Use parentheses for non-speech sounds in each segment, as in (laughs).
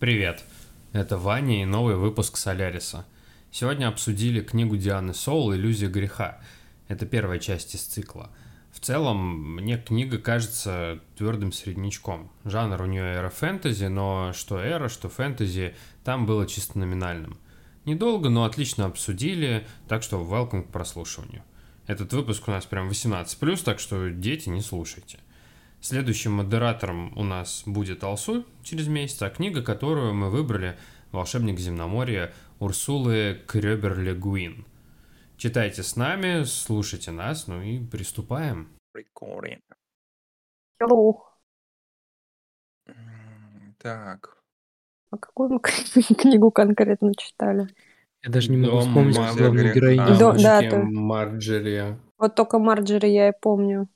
Привет, это Ваня и новый выпуск Соляриса. Сегодня обсудили книгу Дианы Соул «Иллюзия греха». Это первая часть из цикла. В целом, мне книга кажется твердым среднячком. Жанр у нее эра-фэнтези, но что эра, что фэнтези, там было чисто номинальным. Недолго, но отлично обсудили, так что welcome к прослушиванию. Этот выпуск у нас прям 18+, так что дети не слушайте. Следующим модератором у нас будет Алсу через месяц, а книга, которую мы выбрали, «Волшебник земноморья» Урсулы Крёбер-Легуин. Читайте с нами, слушайте нас, ну и приступаем. Recording. Hello. Так. А какую мы (laughs) книгу конкретно читали? Я даже не могу Дом вспомнить Марджери. главную героиню. А, Да, да, то- Марджери. Вот только Марджери я и помню.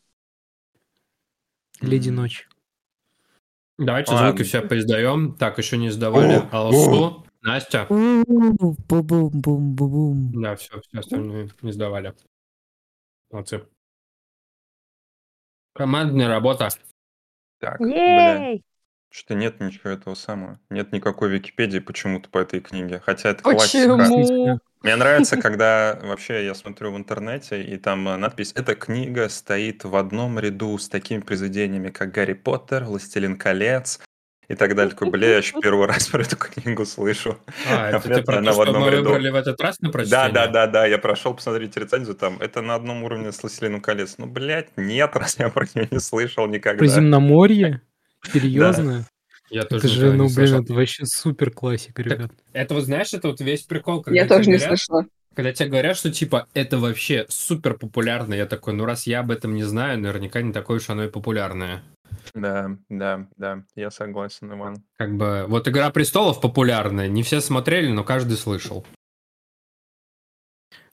Леди. Ночь. Давайте Ладно. звуки все поиздаем. Так, еще не сдавали. Алсу, Настя. Бу-бум-бум-бум. Да, все, все остальные не сдавали. Молодцы. Командная работа. Так, Ей! что-то нет ничего этого самого. Нет никакой Википедии почему-то по этой книге. Хотя это классика. Почему? Мне нравится, (laughs) когда вообще я смотрю в интернете, и там э, надпись «Эта книга стоит в одном ряду с такими произведениями, как «Гарри Поттер», «Властелин колец» и так далее. Такой, бля, я еще первый раз про эту книгу слышу. А, это ты про то, в что мы ряду. выбрали в этот раз на Да, прочтение? да, да, да, я прошел посмотреть рецензию, там, это на одном уровне с «Властелином колец». Ну, блядь, нет, (laughs) раз я про нее не слышал никогда. Про земноморье? Серьезно? Я тоже Это же, никогда ну, не блин, слышал. это вообще супер классика, ребят. Это вот, знаешь, это вот весь прикол, когда Я тоже не говорят- слышала. Когда тебе говорят, что типа это вообще супер популярно, я такой, ну раз я об этом не знаю, наверняка не такое уж оно и популярное. Да, да, да, я согласен, Иван. Как бы, вот «Игра престолов» популярная, не все смотрели, но каждый слышал.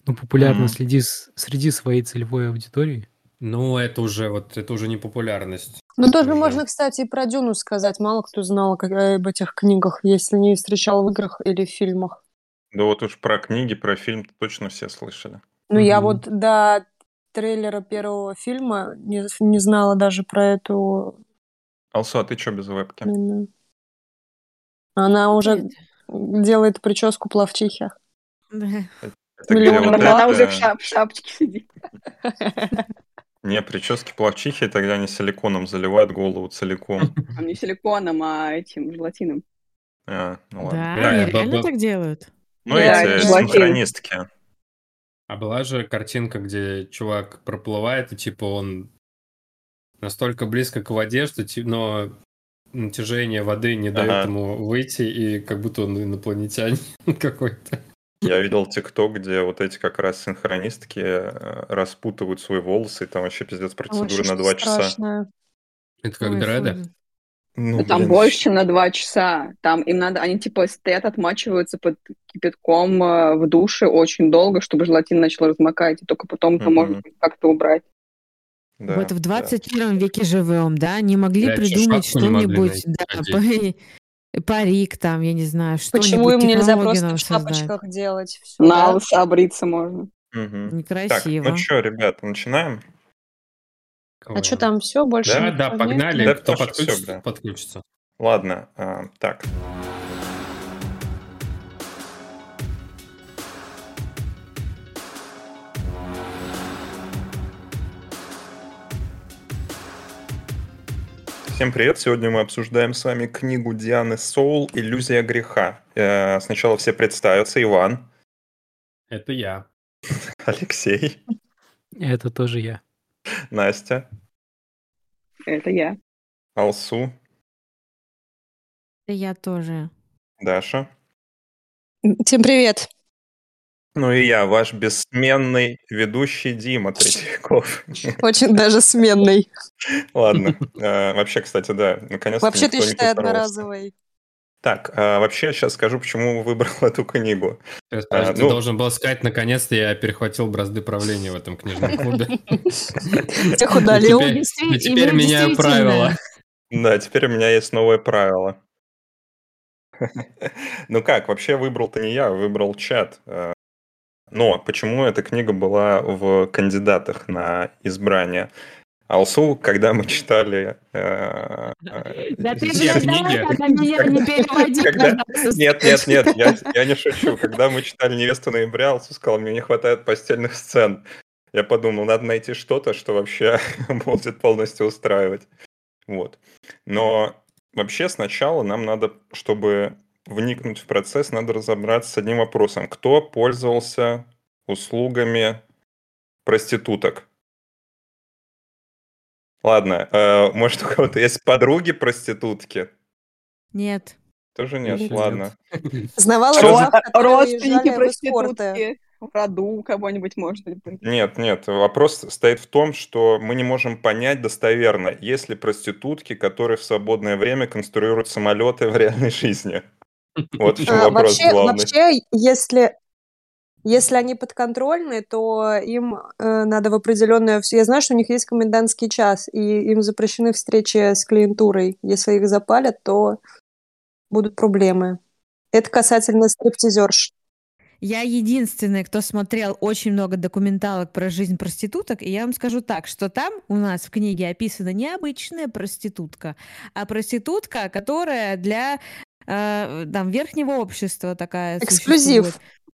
Ну, популярно Мгм. следи с- среди своей целевой аудитории. Ну, это уже, вот, это уже не популярность. Ну, тоже Уже. можно, кстати, и про Дюну сказать. Мало кто знал как- об этих книгах, если не встречал в играх или в фильмах. Да вот уж про книги, про фильм точно все слышали. Ну, я Мгм. вот до трейлера первого фильма не, не знала даже про эту... Алсу, а ты что без вебки? именно. Она уже делает прическу плавчихи. Да. Это Миллион где вот раз. Она уже в, шап- в шапочке сидит. (laughs) Не, прически плавчихи, тогда они силиконом заливают голову целиком. А не силиконом, а этим желатином. А, ну Да, ладно. Да, они я реально бы- так делают? Ну, Да, эти желатин. синхронистки. А была же картинка, где чувак проплывает, и типа он настолько близко к воде, что но натяжение воды не дает Ага. ему выйти, и как будто он инопланетянин (laughs) какой-то. Я видел тикток, где вот эти как раз синхронистки э, распутывают свои волосы, и там вообще пиздец процедуры на два часа. Это как Ой, дреды. фу. Ну, Ну, там блин. больше, чем на два часа. Там им надо, они типа стоят, отмачиваются под кипятком э, в душе очень долго, чтобы желатин начал размокать, и только потом Мгм. можно как-то убрать. Да, вот в да. 21 веке живем, да? Не могли Да, еще придумать что-нибудь, да, парик там, я не знаю, что-нибудь, Почему им нельзя просто в шапочках делать? Всё, На да? лысо обриться можно. Так, Некрасиво. ну что, ребята, начинаем? А что там все больше? Да, да, погнали. Да, Кто что подключится, всё, бля. подключится. Ладно, а, так. Всем привет! Сегодня мы обсуждаем с вами книгу Дианы Соул «Иллюзия греха». Э, Сначала все представятся. Иван, Это я. (laughs) Алексей, Это тоже я. Настя, Это я. Алсу, Да Я тоже. Даша. Всем привет. Ну и я, ваш бессменный ведущий Дима Третьяков. Очень даже сменный. Ладно. Э, Вообще, кстати, да, наконец-то Вообще ты считай одноразовый. Так, а вообще я сейчас скажу, почему выбрал (laughs) эту книгу. Ты, подожди, ты ну- должен был сказать, наконец-то я перехватил бразды правления в этом книжном клубе. (laughs) Тех удалил. Теперь- меняю действительно. правила. Да, теперь у меня есть новое правило. (laughs) Ну как, вообще выбрал-то не я, выбрал чат. Но почему эта книга была в кандидатах на избрание? Алсу, когда мы читали... э, э, Да ты, книги. меня не. Когда- Нет, нет, нет, я, я не шучу. Когда мы читали «Невесту ноября», Алсу сказал, мне не хватает постельных сцен. Я подумал, надо найти что-то, что вообще (laughs) будет полностью устраивать. Вот. Но вообще сначала нам надо, чтобы вникнуть в процесс, надо разобраться с одним вопросом. Кто пользовался услугами проституток? Ладно, э, может, у кого-то есть подруги-проститутки? Нет. Тоже нет, Нет. ладно. Знавала Ро- Родственники проститутки в роду кого-нибудь может быть. Нет, нет, вопрос стоит в том, что мы не можем понять достоверно, есть ли проститутки, которые в свободное время конструируют самолеты в реальной жизни. (laughs) Вот в чем А, вопрос вообще, главный. вообще, если если они подконтрольны, то им э, надо в определенное... Я знаю, что у них есть комендантский час, и им запрещены встречи с клиентурой. Если их запалят, то будут проблемы. Это касательно стриптизерш. Я единственная, кто смотрел очень много документалок про жизнь проституток, и я вам скажу так, что там у нас в книге описана не обычная проститутка, а проститутка, которая для э, там верхнего общества такая Эксклюзив. существует.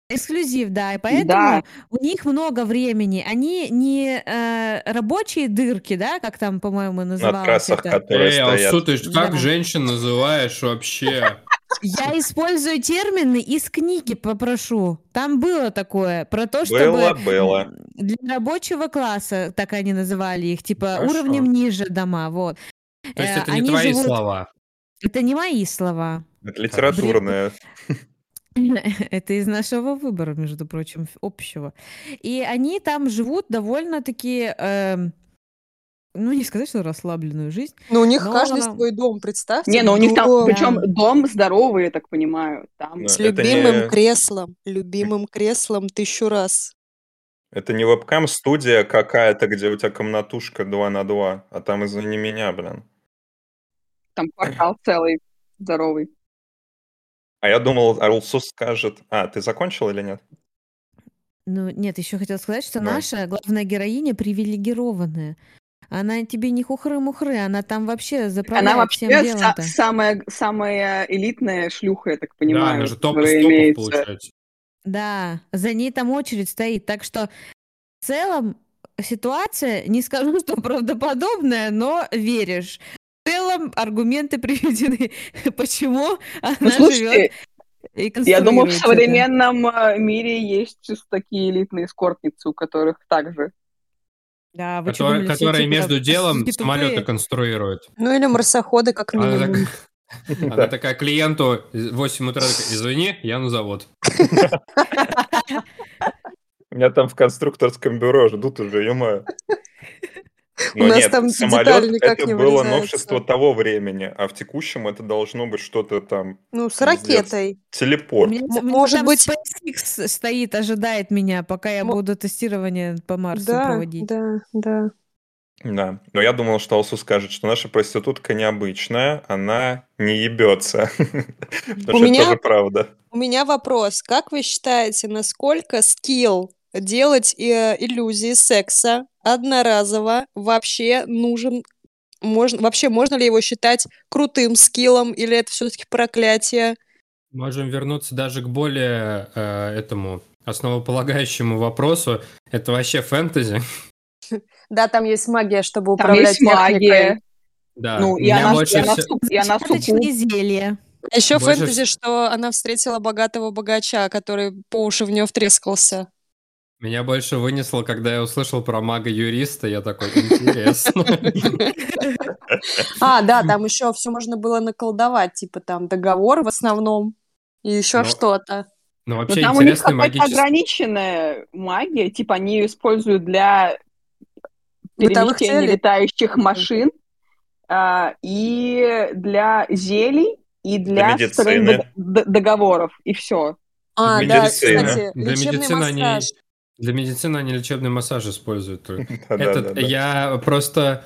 Эксклюзив, да, и поэтому Да. у них много времени. Они не э, рабочие дырки, да, как там, по-моему, На называлось трассах, это. которые Эй, стоят. Алсу, ты как Да. женщин называешь вообще? Я использую термины из книги, попрошу. Там было такое про то, чтобы Было, было. для рабочего класса, так они называли их, типа Хорошо. уровнем ниже дома, вот. То есть Э, это не они твои живут- слова. Это не мои слова. Это литературное. (laughs) Это из нашего выбора, между прочим, общего. И они там живут довольно-таки, эм, ну не сказать, что расслабленную жизнь. Но у них Но каждый она- свой дом, представьте. Не, ну у них там, дом причем Да. дом здоровый, я так понимаю. Там Да. С любимым не- креслом. Любимым креслом тысячу раз. Это не вебкам-студия какая-то, где у тебя комнатушка 2 на 2, а там извини меня, блин. там квартал целый здоровый. А я думал, Алсу скажет... А, ты закончил или нет? Ну, нет, еще хотела сказать, что Давай. наша главная героиня привилегированная. Она тебе не хухры-мухры, она там вообще заправляет Она всем вообще са- делом-то. самая, самая элитная шлюха, я так Да, понимаю. она же топ из имеется. получается. Да, за ней там очередь стоит. Так что в целом ситуация, не скажу, (laughs) что правдоподобная, но веришь. Целом аргументы приведены, (laughs) почему она Ну, живет слушайте, и я думаю, в современном э, мире есть чисто такие элитные эскортницы, у которых также. Да, вы чё Которая, думали, все которая типа между делом самолеты тупые? конструирует. Ну или марсоходы, как Она, минимум. так- (laughs) она такая клиенту в 8 утра такая, извини, я на завод. (laughs) Меня там в конструкторском бюро ждут уже, ё (laughs) У нас там детали никак это не было вырезаются. новшество того времени, а в текущем это должно быть что-то там, Ну, с ракетой. Телепорт. может там быть- SpaceX стоит, ожидает меня, пока я буду тестирование по Марсу Да, проводить. да, да. Да, но я думал, что Алсу скажет, что наша проститутка необычная, она не ебется. (laughs) Потому что это тоже правда. У меня вопрос. Как вы считаете, насколько скилл делать э, иллюзии секса одноразово вообще нужен? Можно, вообще можно ли его считать крутым скиллом, или это все-таки проклятие? Можем вернуться даже к более э, этому основополагающему вопросу. Это вообще фэнтези. (laughs) Да, там есть магия, чтобы Там управлять есть магия. Да, Ну, и она, и больше она, и она зелья. А еще Больше фэнтези, что она встретила богатого богача, который по уши в нее втрескался. Меня больше вынесло, когда я услышал про мага-юриста, я такой, интересно. А, да, там еще все можно было наколдовать, типа там договор в основном и еще Но- что-то. Ну, Но вообще там у них какая-то магический... ограниченная магия, типа они ее используют для Бытовых перемещения целей. летающих машин а, и для зелий и для, медицины. стороны дог- д- договоров и все. А, Для да, медицины. кстати, Для лечебный медицины они- массаж. Для медицины они лечебный массаж используют. только. (laughs) Этот, я просто,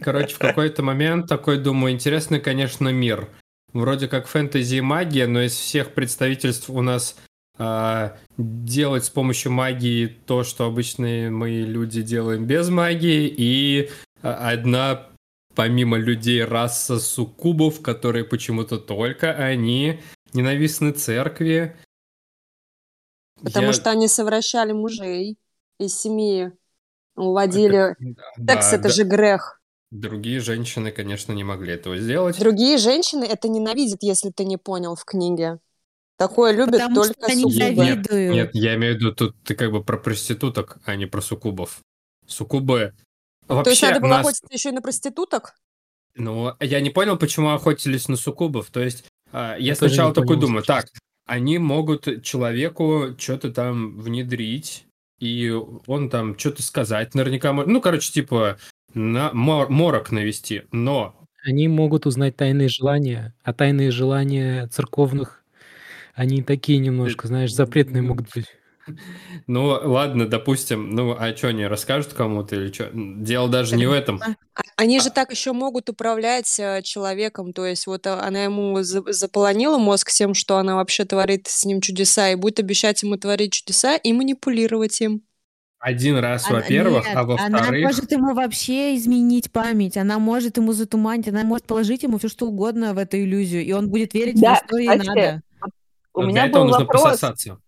короче, в какой-то момент такой думаю, интересный, конечно, мир. Вроде как фэнтези и магия, но из всех представительств у нас а, делать с помощью магии то, что обычные мы люди делаем без магии, и а- одна, помимо людей, раса суккубов, которые почему-то только они ненавистны церкви. Потому Я- что они совращали мужей из семьи. Уводили. Да, Секс это да. же грех. Другие женщины, конечно, не могли этого сделать. Другие женщины это ненавидят, если ты не понял в книге. Такое любят Потому что только они суккубы. Нет. Нет, я имею в виду, тут ты как бы про проституток, а не про суккубов. Суккубы... То есть Вообще, надо было нас- охотиться еще и на проституток? Ну, я не понял, почему охотились на суккубов. То есть, а, я, Я сначала такой понял, думаю, так, они могут человеку что-то там внедрить, и он там что-то сказать наверняка. может. Ну, короче, типа, на мор- морок навести. Но Они могут узнать тайные желания, а тайные желания церковных, они такие немножко, знаешь, запретные могут быть. Ну, ладно, допустим, ну, а что, они расскажут кому-то или что? Дело даже не в этом. А- Они же так еще могут управлять э, человеком, то есть вот а, она ему за- заполонила мозг тем, что она вообще творит с ним чудеса, и будет обещать ему творить чудеса и манипулировать им. Один раз, Она- во-первых, нет, а Она во-вторых... может ему вообще изменить память, она может ему затуманить, она может положить ему все что угодно в эту иллюзию, и он будет верить Да, в то, что ей кстати, надо. У но меня для этого был нужно вопрос, пососаться.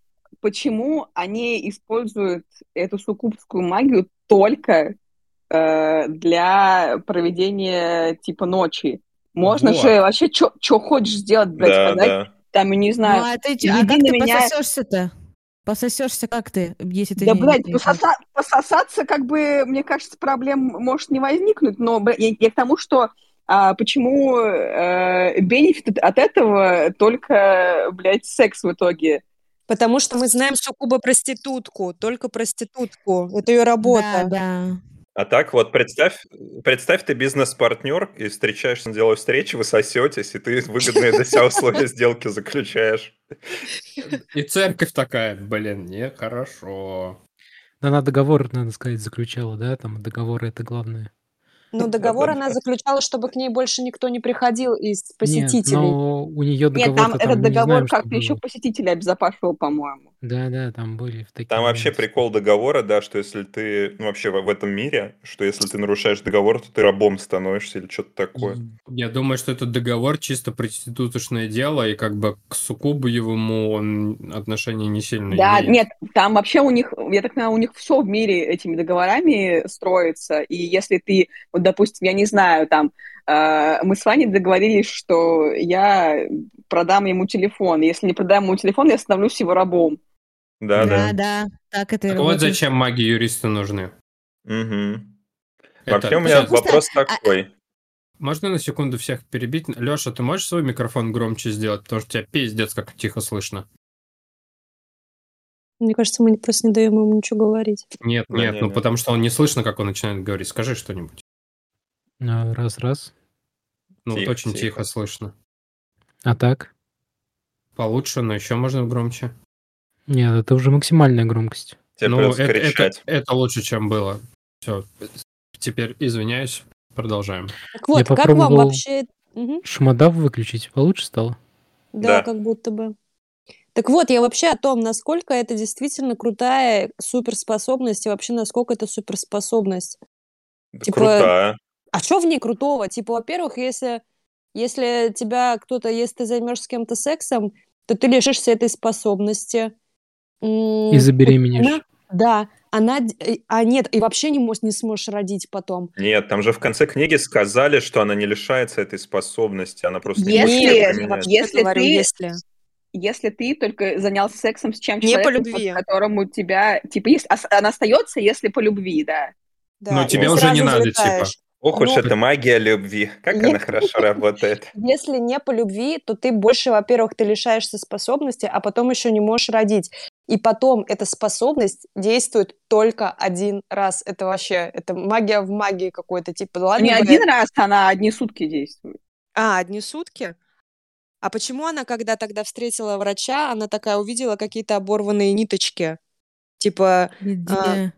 Почему они используют эту суккубскую магию только э, для проведения типа ночи? Можно Вот. же вообще что хочешь сделать, блядь, Да, сказать, да. там, я не Ну, знаю, а ты, а как ты меня- пососешься-то? Пососешься как ты, если ты Да, не- блядь, не- пососа- пососаться, как бы, мне кажется, проблем может не возникнуть, но бля, я, я к тому, что а, почему э, бенефит от этого только, блядь, секс в итоге. Потому что мы знаем суккуба проститутку, только проститутку. Это ее Да, работа. да. А так вот представь, представь, ты бизнес-партнер и встречаешься на деловой встрече, вы сосетесь, и ты выгодные для себя условия сделки заключаешь. И церковь такая, блин, нехорошо. Да, она договор, надо сказать, заключала, да, там договор это главное. Но (laughs) договор она заключала, чтобы к ней больше никто не приходил из Нет, посетителей. но у нее Нет, договор там там, этот договор как-то еще посетителя обезопасивал, по-моему. Да, да, там были такие Там вообще прикол договора, да, что если ты, ну вообще в этом мире, что если ты нарушаешь договор, то ты рабом становишься или что-то такое. Я думаю, что этот договор чисто проституточное дело, и как бы к суккубовому он отношения не сильно Да, имеет. нет, там вообще у них, я так понимаю, у них все в мире этими договорами строится. И если ты, вот, допустим, я не знаю, там, э, мы с Ваней договорились, что я продам ему телефон. Если не продам ему телефон, я становлюсь его рабом. Да, Да, да. да, так это Так вот зачем маги-юристы нужны. Мгм. Это- Вообще у меня что- вопрос а- такой. Можно на секунду всех перебить? Леша, ты можешь свой микрофон громче сделать? Потому что тебя пиздец как тихо слышно. Мне кажется, мы просто не даем ему ничего говорить. Нет, нет, не, ну не. потому что он не слышно, как он начинает говорить. Скажи что-нибудь. А, Раз, раз. Ну вот Тихо, очень тихо. тихо. слышно. А так? Получше, но еще можно громче. Нет, это уже максимальная громкость. Тебе ну, это, это, кричать. это лучше, чем было. Все. Теперь извиняюсь. Продолжаем. Так вот, как вам вообще... Мгм. Шмодав выключить получше стало? Да, Да. как будто бы. Так вот, я вообще о том, насколько это действительно крутая суперспособность и вообще насколько это суперспособность. Да типа, Крутая. А что в ней крутого? Типа, во-первых, если, если тебя кто-то, если ты займешься с кем-то сексом, то ты лишишься этой способности. И забеременеешь. она- да, она... э, А нет, и вообще не, мож- не сможешь родить потом. Нет, там же в конце книги сказали, что она не лишается этой способности, она просто не Если- может применять. вообще Если говорю, ты- если... Если ты только занялся сексом с чем Не по человеком, любви. которому тебя... Типа, есть, она остается, если по любви, да. Да, Но и тебе уже не надо, взлетаешь. Ох уж Ну, эта магия любви. Как Нет. она хорошо работает. Если не по любви, то ты больше, во-первых, ты лишаешься способности, а потом еще не можешь родить. И потом эта способность действует только один раз. Это вообще, это магия в магии какой-то, типа, ладно не бы- один раз, она одни сутки действует. А, одни сутки? А почему она, когда тогда встретила врача, она такая увидела какие-то оборванные ниточки? Типа, Где?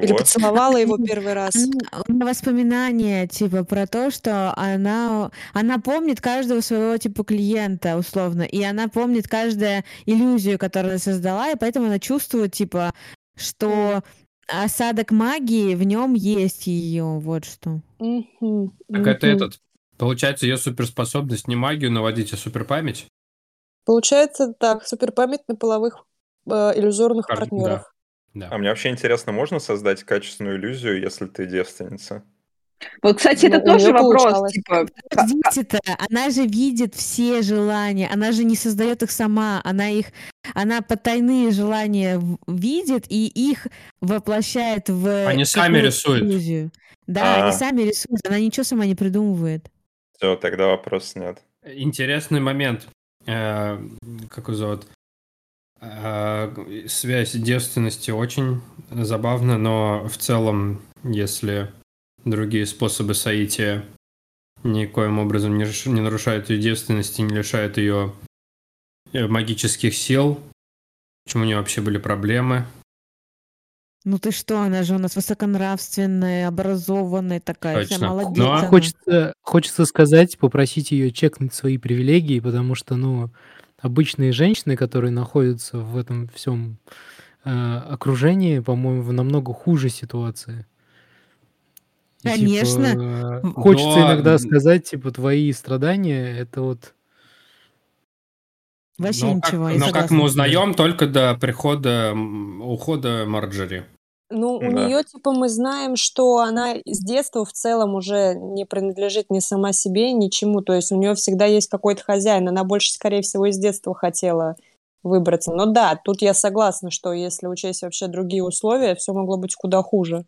Или Чего? поцеловала его (laughs) первый раз. Она- У меня воспоминания, типа, про то, что она, она помнит каждого своего, типа, клиента, условно, и она помнит каждую иллюзию, которую она создала, и поэтому она чувствует, типа, что осадок магии, в нем есть ее, вот что. Так это этот. Получается, ее суперспособность не магию наводить, а суперпамять? Получается так, суперпамять на половых э, иллюзорных Пар- партнеров. Да. А мне вообще интересно, можно создать качественную иллюзию, если ты девственница? Вот, кстати, это Ну, тоже вопрос, получалось. типа, Подождите-то, она же видит все желания, она же не создает их сама, она их, она потайные желания видит и их воплощает в Они сами рисуют. иллюзию. Да, они А. сами рисуют, она ничего сама не придумывает. Все, тогда вопрос снят. Интересный момент. Э, Как его зовут? Э, Связь девственности очень забавна, но в целом, если другие способы соития никоим образом не не нарушают ее девственности, не лишают ее э, магических сил, почему у нее вообще были проблемы? Ну ты что, она же у нас высоконравственная, образованная такая, вся Точно. молодец. Но- она. Хочется, хочется сказать, попросить ее чекнуть свои привилегии, потому что, ну, обычные женщины, которые находятся в этом всем э, окружении, по-моему, в намного хуже ситуации. И, типа, Конечно. э, хочется Но- иногда сказать, типа, твои страдания, это вот... Вообще но как, ничего, я но как мы узнаем только до прихода, ухода Марджери. Ну, у Да. нее, типа, мы знаем, что она с детства в целом уже не принадлежит ни сама себе, ничему. То есть у нее всегда есть какой-то хозяин. Она больше, скорее всего, из детства хотела выбраться. Но да, тут я согласна, что если учесть вообще другие условия, все могло быть куда хуже.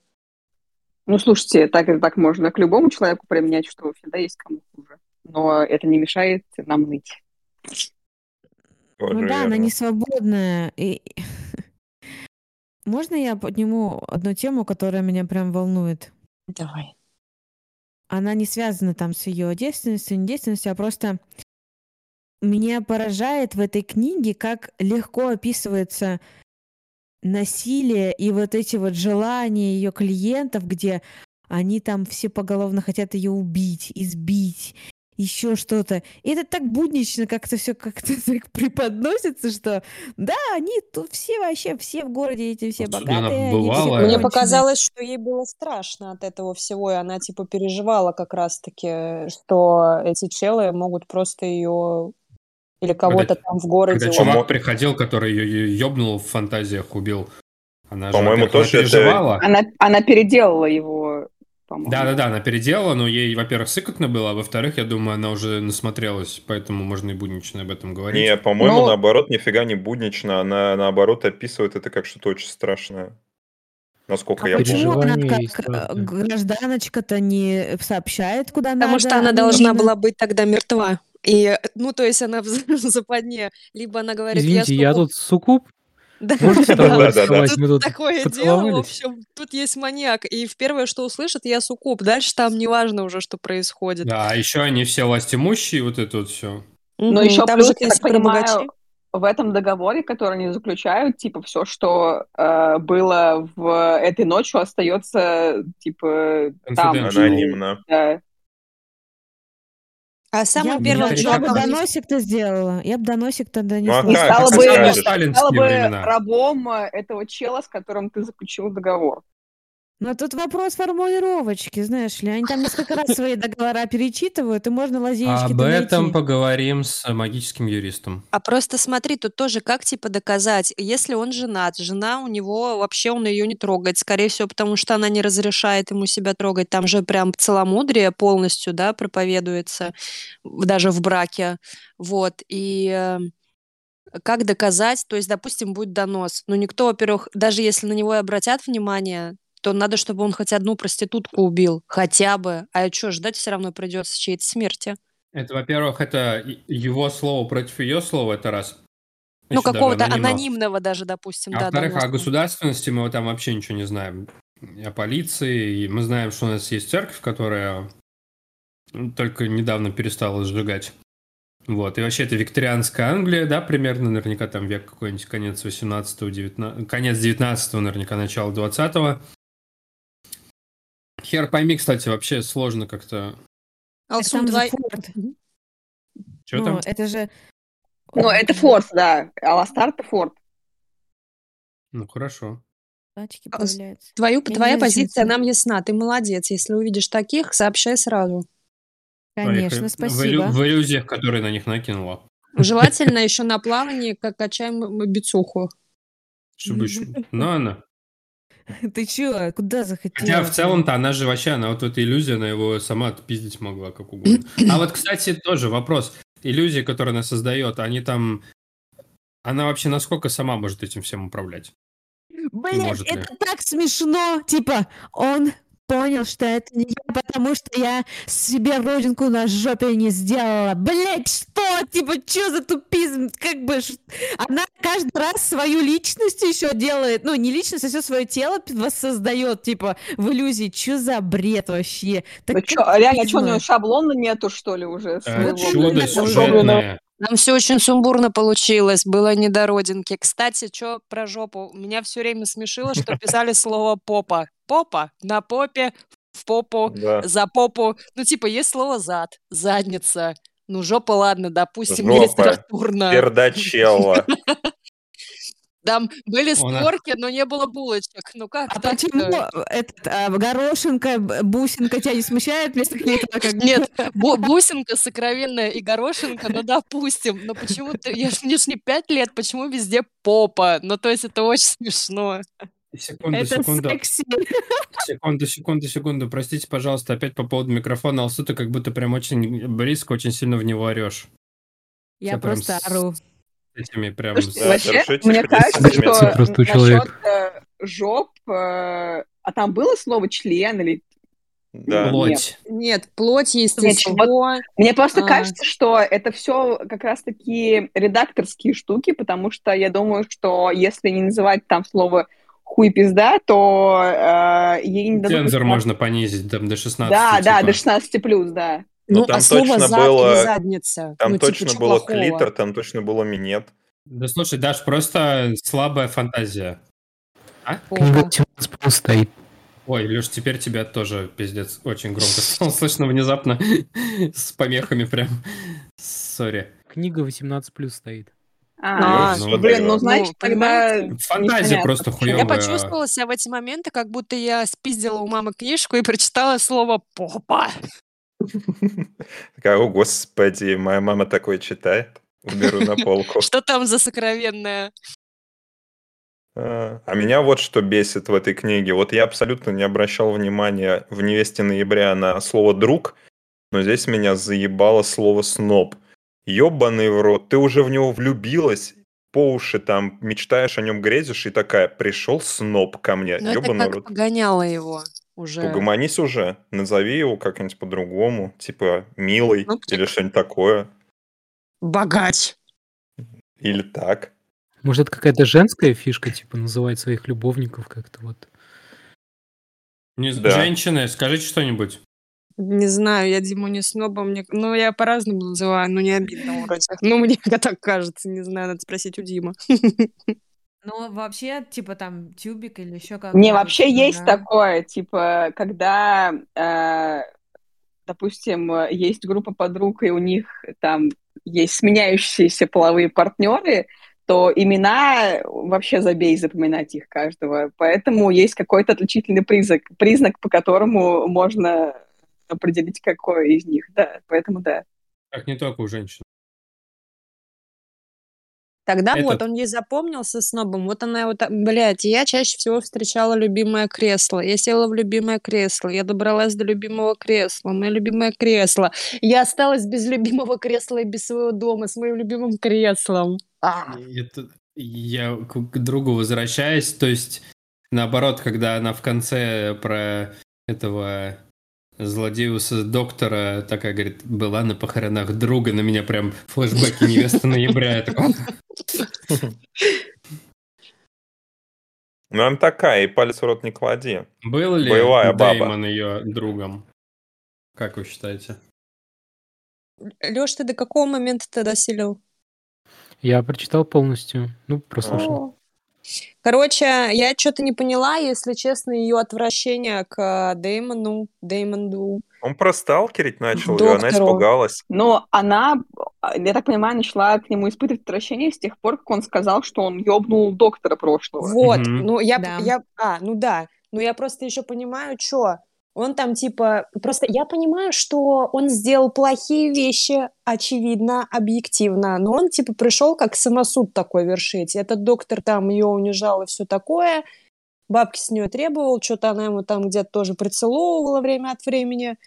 ну, слушайте, так и так можно к любому человеку применять, что всегда есть кому хуже. Но это не мешает нам ныть. Тоже Ну да, она не свободная. И... Можно я подниму одну тему, которая меня прям волнует? Давай. Она не связана там с ее девственностью, не девственностью, а просто меня поражает в этой книге, как легко описывается насилие и вот эти вот желания ее клиентов, где они там все поголовно хотят ее убить, избить, еще что-то. И это так буднично как-то все как-то (laughs) так преподносится, что да, они тут все вообще, все в городе эти все богатые, они все. Мне показалось, что ей было страшно от этого всего, и она, типа, переживала как раз-таки, что эти челы могут просто ее или кого-то там в городе Когда чувак приходил, который ее ёбнул в фантазиях, убил. Она По-моему, тоже это- переживала. Она, она переделала его, по-моему. Да-да-да, она переделала, но ей, во-первых, сыкотно было, а во-вторых, я думаю, она уже насмотрелась, поэтому можно и буднично об этом говорить. Не, по-моему, Ну- наоборот, нифига не буднично. Она, наоборот, описывает это как что-то очень страшное. Насколько А я почему помню. она как э, гражданочка-то не сообщает, куда Потому надо? что она а должна нужно? была быть тогда мертва. И, ну, то есть она в (laughs) западне. Либо она говорит, Извините, я суккуб». тут суккуб, Да, да? Тут такое дело, в общем, тут есть маньяк. И в первое, что услышит, я суккуб. Дальше там неважно уже, что происходит. Да, а еще они все властимущие, вот это вот все. Но Мгм. еще Там плюс, я так понимаю, в этом договоре, который они заключают, типа, все, что э, было в этой ночью, остается, типа, там. Анонимно. Да. А Я самым бы, я бы доносик-то сделала. Я бы доносик-то Ну, а донесла. И как? стала бы, стала бы рабом э, этого чела, с которым ты заключил договор. Но тут вопрос формулировочки, знаешь ли. Они там несколько раз свои договора перечитывают, и можно лазеечки Об этом найти. поговорим с магическим юристом. А просто смотри, тут тоже как типа доказать, если он женат, жена у него вообще он ее не трогает, скорее всего, потому что она не разрешает ему себя трогать. Там же прям целомудрие полностью, да, проповедуется даже в браке, вот. И э, как доказать? То есть, допустим, будет донос, но никто, во-первых, даже если на него и обратят внимание, то надо, чтобы он хоть одну проститутку убил, хотя бы. А что, ждать все равно придется чьей-то смерти. Это, во-первых, это его слово против ее слова, это раз. Ну, какого-то анонимного. анонимного даже, допустим, А да, во-вторых, о государственности мы там вообще ничего не знаем. О полиции. И мы знаем, что у нас есть церковь, которая только недавно перестала сжигать. Вот. И вообще это викторианская Англия, да, примерно, наверняка там век какой-нибудь, конец 18 19 конец 19 наверняка, начало 20 Хер пойми, кстати, вообще сложно как-то... Это Алсу, там же давай. форт. Что Ну, там? это же... Ну, это форт, да. Аластар — это форт. Ну, хорошо. Тачки А, появляются. Твою, Я твоя позиция нам ясна. Ты молодец. Если увидишь таких, сообщай сразу. Конечно, В, илю- спасибо. в иллюзиях, которые на них накинула. Желательно (laughs) еще на плавании, как качаем бицуху. Чтобы еще... (laughs) Ну, она. (laughs) Ты чё, куда Хотя захотела? в целом-то она же вообще, она вот эта иллюзия, она его сама отпиздить могла как угодно. (clears throat) А вот, кстати, тоже вопрос. Иллюзии, которые она создает, они там... Она вообще насколько сама может этим всем управлять? Блять, это так смешно. Типа, он понял, что это не я, потому что я себе родинку на жопе не сделала. Блять, что? Типа, что за тупизм? Как бы, ш- она каждый раз свою личность еще делает. Ну, не личность, а все свое тело воссоздает, типа, в иллюзии. Что за бред вообще? Так Ну что, реально, что у него шаблона нету, что ли, уже? Э, Чудо сюжетное. Нам все очень сумбурно получилось, было не до родинки. Кстати, что про жопу? Меня все время смешило, что (laughs) писали слово попа. Попа на попе, в попу, Да. за попу. Ну, типа, есть слово зад, задница. Ну, жопа, ладно, допустим, Жопа. литературно. Пердачелла. (laughs) Там были Он, створки, но не было булочек. Ну как А почему этот, а, горошинка, бусинка тебя не смущает вместо клитора? Как бы? Нет, бу- бусинка сокровенная и горошинка, ну допустим, но почему-то, я ж, мне ж не пять лет, почему везде попа? Ну то есть это очень смешно. Секунду, Это секунду, секси. секунду, секунду, секунду. Простите, пожалуйста, опять по поводу микрофона. Алсу, ты как будто прям очень близко, очень сильно в него орешь. Я прям просто с- ору. Этими прям... Слушайте, Да, вообще, мне кажется, что. Просто насчет э, жоп, э, а там было слово член или... Да. Плоть. Нет, плоть, Нет, естество. Мне просто А. кажется, что это все как раз-таки редакторские штуки, потому что я думаю, что если не называть там слово хуй пизда, то э, ей не дадут... Цензор можно понизить там до 16. Да, да, типа. до 16 плюс, да. Ну, Ну, там а слово точно зад было- задница? Там ну, типа, точно чё было плохого? клитор, там точно было минет. Да слушай, Даш, просто слабая фантазия. Книга Попа. 17 плюс стоит. Ой, Леш, теперь тебя тоже, пиздец, очень громко (laughs) стало слышно внезапно. (laughs) С помехами прям. Sorry. Книга 18 плюс стоит. А, А, ну, блин, ну ну, значит тогда... понимаете? Фантазия просто почему. Я хуёвая. почувствовала себя в эти моменты, как будто я спиздила у мамы книжку и прочитала слово «попа». Такая, о, господи, моя мама такое читает. Уберу на полку. Что там за сокровенное? А а меня вот что бесит в этой книге. Вот я абсолютно не обращал внимания в «Невесте ноября» на слово «друг», но здесь меня заебало слово «сноб». Ёбаный в рот, ты уже в него влюбилась, по уши там мечтаешь о нем, грезишь, и такая, пришел сноб ко мне. Ну, это как рот. погоняло его уже. Угомонись уже, назови его как-нибудь по-другому, типа «милый» Снобчик. или что-нибудь такое, Богач. или так. Может, это какая-то женская фишка, типа называть своих любовников как-то вот. Не Да. Женщины, скажите что-нибудь. Не знаю, я Диму не сноба, мне... ну, я по-разному называю, но не обидно вроде. Ну, мне (laughs) так кажется, не знаю, надо спросить у Димы. (laughs) Ну, вообще, типа там тюбик или еще как Не, вообще есть такое, типа, когда, э, допустим, э, есть группа подруг, и у них там есть сменяющиеся половые партнеры, то имена вообще забей запоминать их каждого. Поэтому есть какой-то отличительный признак, признак, по которому можно определить, какой из них. Да, поэтому да. Так не только у женщин. Тогда Этот- вот он ей запомнился снобом. Вот она вот, блядь, я чаще всего встречала любимое кресло. Я села в любимое кресло. Я добралась до любимого кресла. Мое любимое кресло. Я осталась без любимого кресла и без своего дома с моим любимым креслом. А. Это- я к другу возвращаюсь, то есть наоборот, когда она в конце про этого злодеуса доктора такая говорит, была на похоронах друга, на меня прям флешбеки невеста ноября. Ну, она такая, и палец в рот не клади. Был ли Боевая баба. Дэймон ее другом? Как вы считаете? Леш, ты до какого момента ты доселил? Я прочитал полностью. Ну, прослушал. Короче, я что-то не поняла, если честно, ее отвращение к Дэймону, Дэймонду. Он просталкерить начал К ее, она доктору. испугалась. Но она, я так понимаю, начала к нему испытывать отвращение с тех пор, как он сказал, что он ёбнул доктора прошлого. Вот, Мгм. ну я, Да. я, а, ну да, ну я просто еще понимаю, что он там типа, просто я понимаю, что он сделал плохие вещи, очевидно, объективно, но он типа пришел как самосуд такой вершить. Этот доктор там ее унижал и все такое, бабки с нее требовал, что-то она ему там где-то тоже прицеловывала время от времени.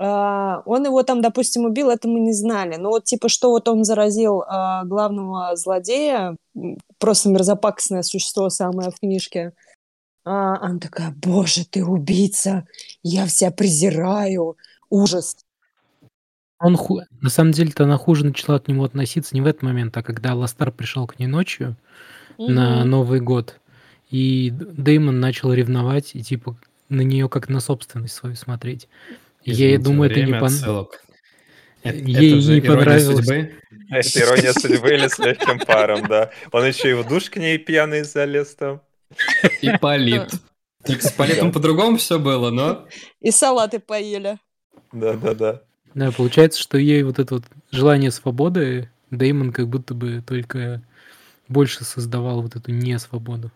А, Он его там, допустим, убил, это мы не знали. Но вот типа, что вот он заразил а, главного злодея, просто мерзопакостное существо самое в книжке. А, она такая, боже, ты убийца, я вся презираю, ужас. Он ху... На самом деле-то она хуже начала к нему относиться не в этот момент, а когда Ластар пришел к ней ночью на Мгм. Новый год, и Д- Дэймон начал ревновать и типа на нее как на собственность свою смотреть. И Я Извините, думаю, это не время пон- отсылок. Это, Ей это же не понравилось. судьбы. Это ирония судьбы или с легким паром, да. Он еще и в душ к ней пьяный залез там. (laughs) И Полит. Так с Политом по-другому все было, но... И салаты поели. Да-да-да. Да, получается, что ей вот это вот желание свободы Дэймон как будто бы только больше создавал вот эту несвободу.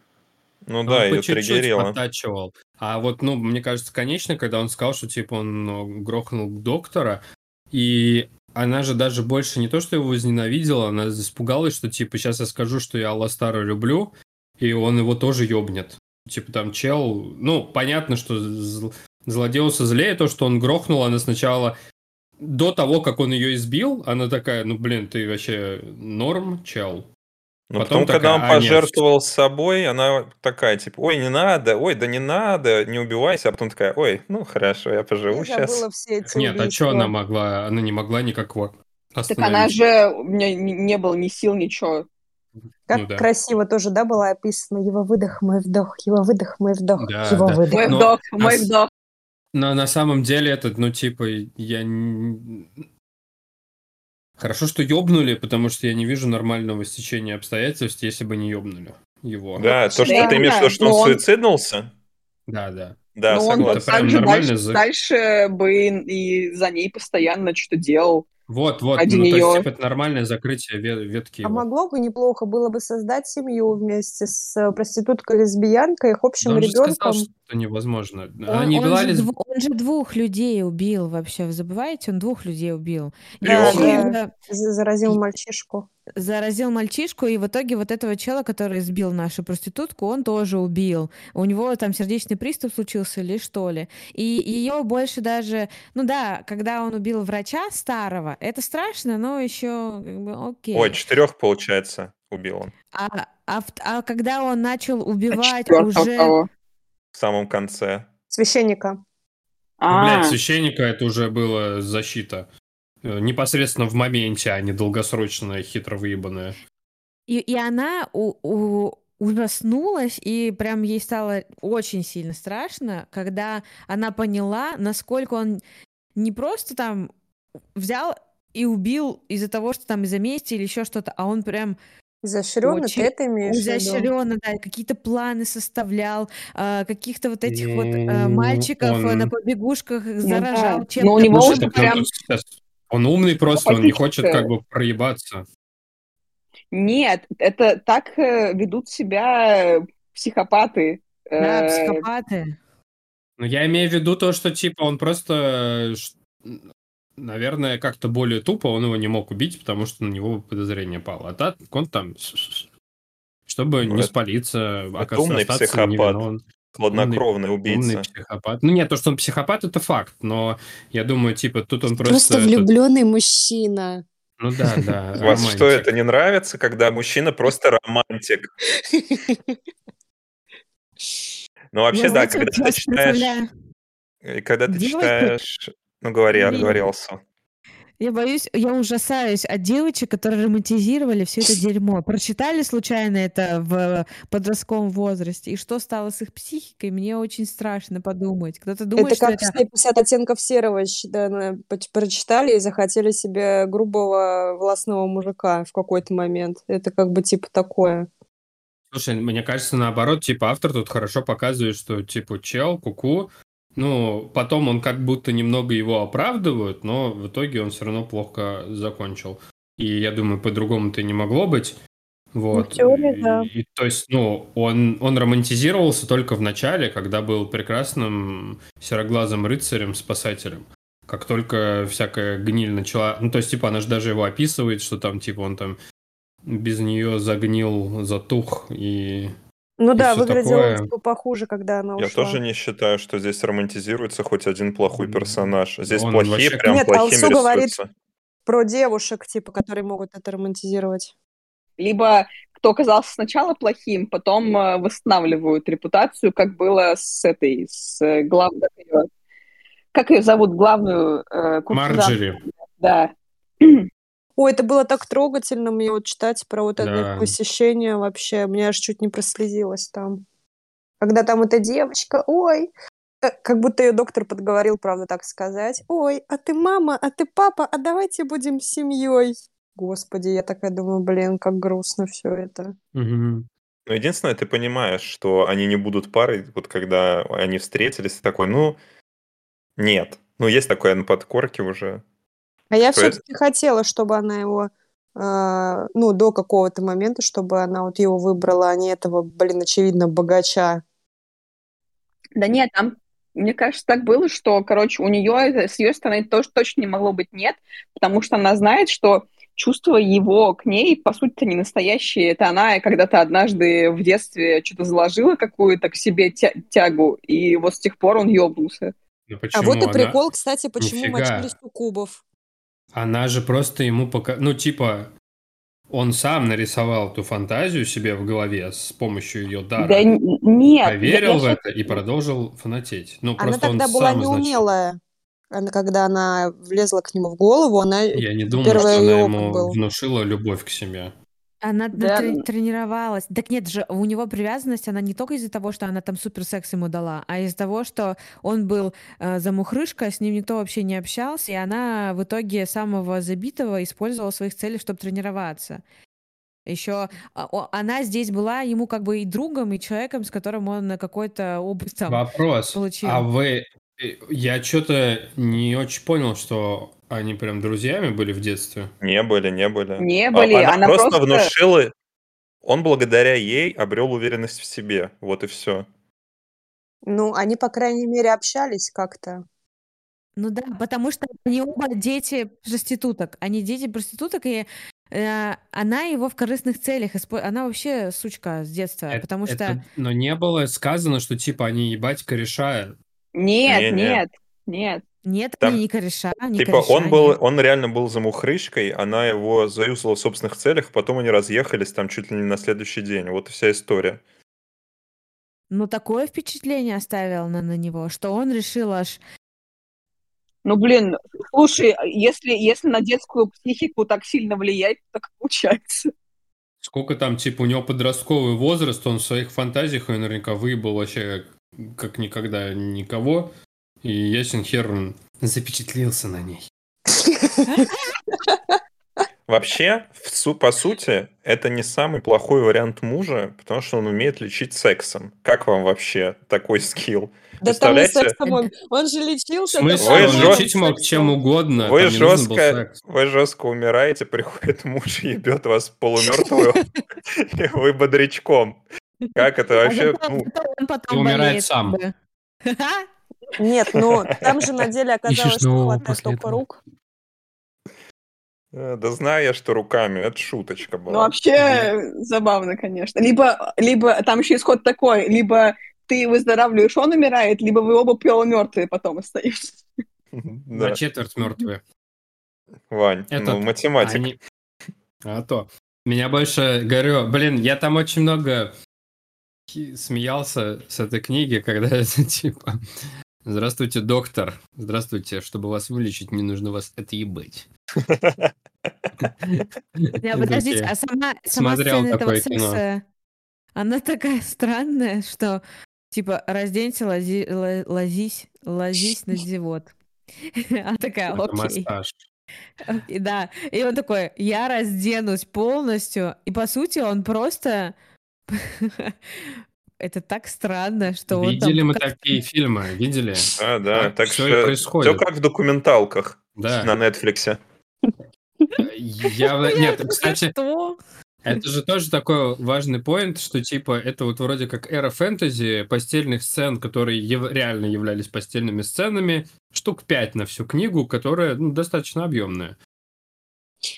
Ну Но да, он ее триггерило. подтачивал. А вот, ну, мне кажется, конечно, когда он сказал, что, типа, он ну, грохнул доктора, и она же даже больше не то, что его возненавидела, она испугалась, что, типа, сейчас я скажу, что я Алластара люблю, и он его тоже ёбнет. Типа, там, чел... Ну, понятно, что зл- злодею злее то, что он грохнул, она сначала... До того, как он ее избил, она такая, ну, блин, ты вообще норм, чел. Но Потом потом, когда он такая, «А, нет, пожертвовал собой, она такая, типа, ой, не надо, ой, да не надо, не убивайся. А потом такая, ой, ну хорошо, я поживу Я сейчас. все эти Нет, а что убийства. она могла? Она не могла никакого Так она остановить. же, у меня не было ни сил, ничего. Как Ну да. красиво тоже, да, было описано его выдох, мой вдох, его выдох, мой вдох, Да, его да. выдох. Мой Но вдох, мой нас- вдох. Но на самом деле этот, ну, типа, я... Хорошо, что ёбнули, потому что я не вижу нормального стечения обстоятельств, если бы не ёбнули его. Да, то, что Да, ты имеешь в виду, что он но он- суициднулся? Да, да. Да, Но он согласен. Это прям также нормально дальше, за- дальше бы и за ней постоянно что делал. Вот, вот, Ради ну, то есть, типа, это нормальное закрытие ве- ветки А его. могло бы неплохо было бы создать семью вместе с э, проституткой-лесбиянкой, их Да общим он же сказал, ребенком. что невозможно. Он, Она не он была же лесб- дв- он же двух людей убил вообще, вы забываете? Он двух людей убил. И Да, еще да. Заразил мальчишку. Заразил мальчишку, и в итоге вот этого чела, который сбил нашу проститутку, он тоже убил. У него там сердечный приступ случился или что ли. И ее больше даже... Ну да, когда он убил врача старого, это страшно, но еще как бы окей. Ой, четырех, получается, убил он А, а, а когда он начал А убивать четвёртого уже... кого? в самом конце. Священника. Ну, А, блядь, священника это уже была защита. Э, Непосредственно в моменте, а не долгосрочная, хитро выебанная. И, и она у, у- ужаснулась, и прям ей стало очень сильно страшно, когда она поняла, насколько он не просто там взял и убил из-за того, что там из-за мести или еще что-то, а он прям Изощренно, Очень ты это имеешь изощренно, да, какие-то планы составлял, а, каких-то вот этих вот а, мальчиков на он- побегушках да. заражал Но чем-то. у него уже прям- сейчас- Он умный просто, он не хочет как бы проебаться. Нет, это так э, ведут себя психопаты. Да, Э, психопаты. Но я имею в виду то, что типа он просто, э, наверное, как-то более тупо он его не мог убить, потому что на него подозрение пало. А так он там, чтобы Ну, не спалиться, это умный психопат. невиновен. Хладнокровный убийца. Умный психопат. Ну нет, то, что он психопат, это факт, но я думаю, типа, тут он просто... Просто влюбленный мужчина. Ну да, да, (laughs) Вас что, это не нравится, когда мужчина просто романтик? Ну, вообще, Я, да, когда ты читаешь... Когда ты читаешь... Ну, говори, Или- говори, Алсу. Я боюсь, я ужасаюсь от девочек, которые романтизировали все это дерьмо. Прочитали случайно это в подростковом возрасте, и что стало с их психикой, мне очень страшно подумать. Кто-то думает, это что как это... все 50 оттенков серого да, прочитали и захотели себе грубого властного мужика в какой-то момент. Это как бы типа такое. Слушай, мне кажется, наоборот, типа автор тут хорошо показывает, что типа чел, куку, ну, потом он как будто немного его оправдывает, но в итоге он все равно плохо закончил. И я думаю, по-другому-то не могло быть. Вот. В теории, и, да. и, то есть, ну, он, он романтизировался только в начале, когда был прекрасным сероглазым рыцарем-спасателем. Как только всякая гниль начала... Ну, то есть, типа, она же даже его описывает, что там, типа, он там без нее загнил, затух и... Ну и да, выглядело такое. типа, похуже, когда она Я ушла. тоже не считаю, что здесь романтизируется хоть один плохой персонаж. Здесь он плохие, вообще- прям Нет, плохими Алсу говорит-. Про девушек, типа, которые могут это романтизировать. Либо кто оказался сначала плохим, потом э, восстанавливают репутацию, как было с этой, с э, главной... Как ее, зовут, главную э? Марджери. Да. Ой, это было так трогательно мне вот читать про вот это Да. посещение вообще. Мне аж чуть не прослезилась там. Когда там эта девочка, ой, э, как будто ее доктор подговорил, правда, так сказать. Ой, а ты мама, а ты папа, а давайте будем семьей. Господи, я такая думаю, блин, как грустно все это. Мгм. Но единственное, ты понимаешь, что они не будут парой, вот когда они встретились, ты такой, ну, нет. Ну, есть такое на подкорке уже. А я это? все-таки хотела, чтобы она его, э, ну, до какого-то момента, чтобы она вот его выбрала, а не этого, блин, очевидно, богача. Да нет, там, мне кажется, так было, что, короче, у нее, с ее стороны, тоже точно не могло быть нет, потому что она знает, что чувства его к ней, по сути-то, не настоящие. Это она когда-то однажды в детстве что-то заложила какую-то к себе тя- тягу, и вот с тех пор он ёбнулся. Ну А вот и она- прикол, кстати, почему Нифига. мочились у кубов. Она же просто ему пока... Ну, типа, он сам нарисовал эту фантазию себе в голове с помощью ее дара. Да нет. Поверил я- в я это и продолжил фанатеть. Ну, Она просто он тогда была сам, значит, неумелая. Она, когда она влезла к нему в голову, она... Я не думаю, что она ему был. внушила любовь к себе. Она Да. тренировалась. Так нет же, у него привязанность, она не только из-за того, что она там супер секс ему дала, а из-за того, что он был э, замухрышка, с ним никто вообще не общался, и она в итоге самого забитого использовала в своих целях, чтобы тренироваться. Еще она здесь была ему как бы и другом, и человеком, с которым он на какой-то опыт там Вопрос. получил. А вы... э, Я что-то не очень понял, что они прям друзьями были в детстве. Не были, не были. Не А- были, Она, она просто, просто- внушила... Он благодаря ей обрел уверенность в себе. Вот и все. Ну, они, по крайней мере, общались как-то. Ну да, потому что они оба дети проституток. Они дети проституток, и э, она его в корыстных целях использует. Она вообще сучка с детства, Это- потому что... это- Но не было сказано, что типа они ебать кореша. Нет, Не-не. нет, нет. Нет, Там, они не кореша, не Типа кореша, он был, нет. он реально был замухрышкой, она его заюзала в собственных целях, потом они разъехались там чуть ли не на следующий день. Вот и вся история. Ну, такое впечатление оставил на, на него, что он решил аж... Ну, блин, слушай, если, если на детскую психику так сильно влияет, так получается. Сколько там, типа, у него подростковый возраст, он в своих фантазиях наверняка выебал вообще как никогда никого. И ясен хер запечатлился на ней. Вообще, в су- по сути, это не самый плохой вариант мужа, потому что он умеет лечить сексом. Как вам вообще такой скилл? Да там не Представляете? сексом он, он же В лечился. смысле, Вы он жё- лечить мог чем угодно, Вы жестко, вы жестко умираете, приходит муж и ебет вас полумертвую, и (laughs) вы бодрячком. Как это А вообще? ну, он потом и умирает сам. (laughs) Нет, ну там же на деле (laughs) оказалось, что хватает только рук. э, Да знаю я, что руками. Это шуточка Ну, была. вообще забавно, конечно. Либо, либо там еще исход такой, либо ты выздоравливаешь, он умирает, либо вы оба полумертвые потом остаетесь. (laughs) Да. На четверть мертвые. Вань, Этот, ну, математик. Они- А то. Меня больше, говорю, блин, я там очень много смеялся с этой книги, когда (laughs) это типа... Здравствуйте, доктор. Здравствуйте. Чтобы вас вылечить, мне нужно вас отъебать. (laughs) Не, подождите, а сама, сама сцена этого секса, она такая странная, что типа разденься, лази, ла- лазись, лазись на живот. (laughs) Она такая, Это окей. И да, и он такой, я разденусь полностью. И по сути он просто (laughs) Это так странно, что он там Видели мы такие фильмы, видели? А, да, Так что происходит. все как в документалках Да. на Netflix. Явно... Нет, кстати, это же тоже такой важный поинт, что типа это вот вроде как эра фэнтези, постельных сцен, которые ев- реально являлись постельными сценами, штук пять на всю книгу, которая ну, достаточно объемная.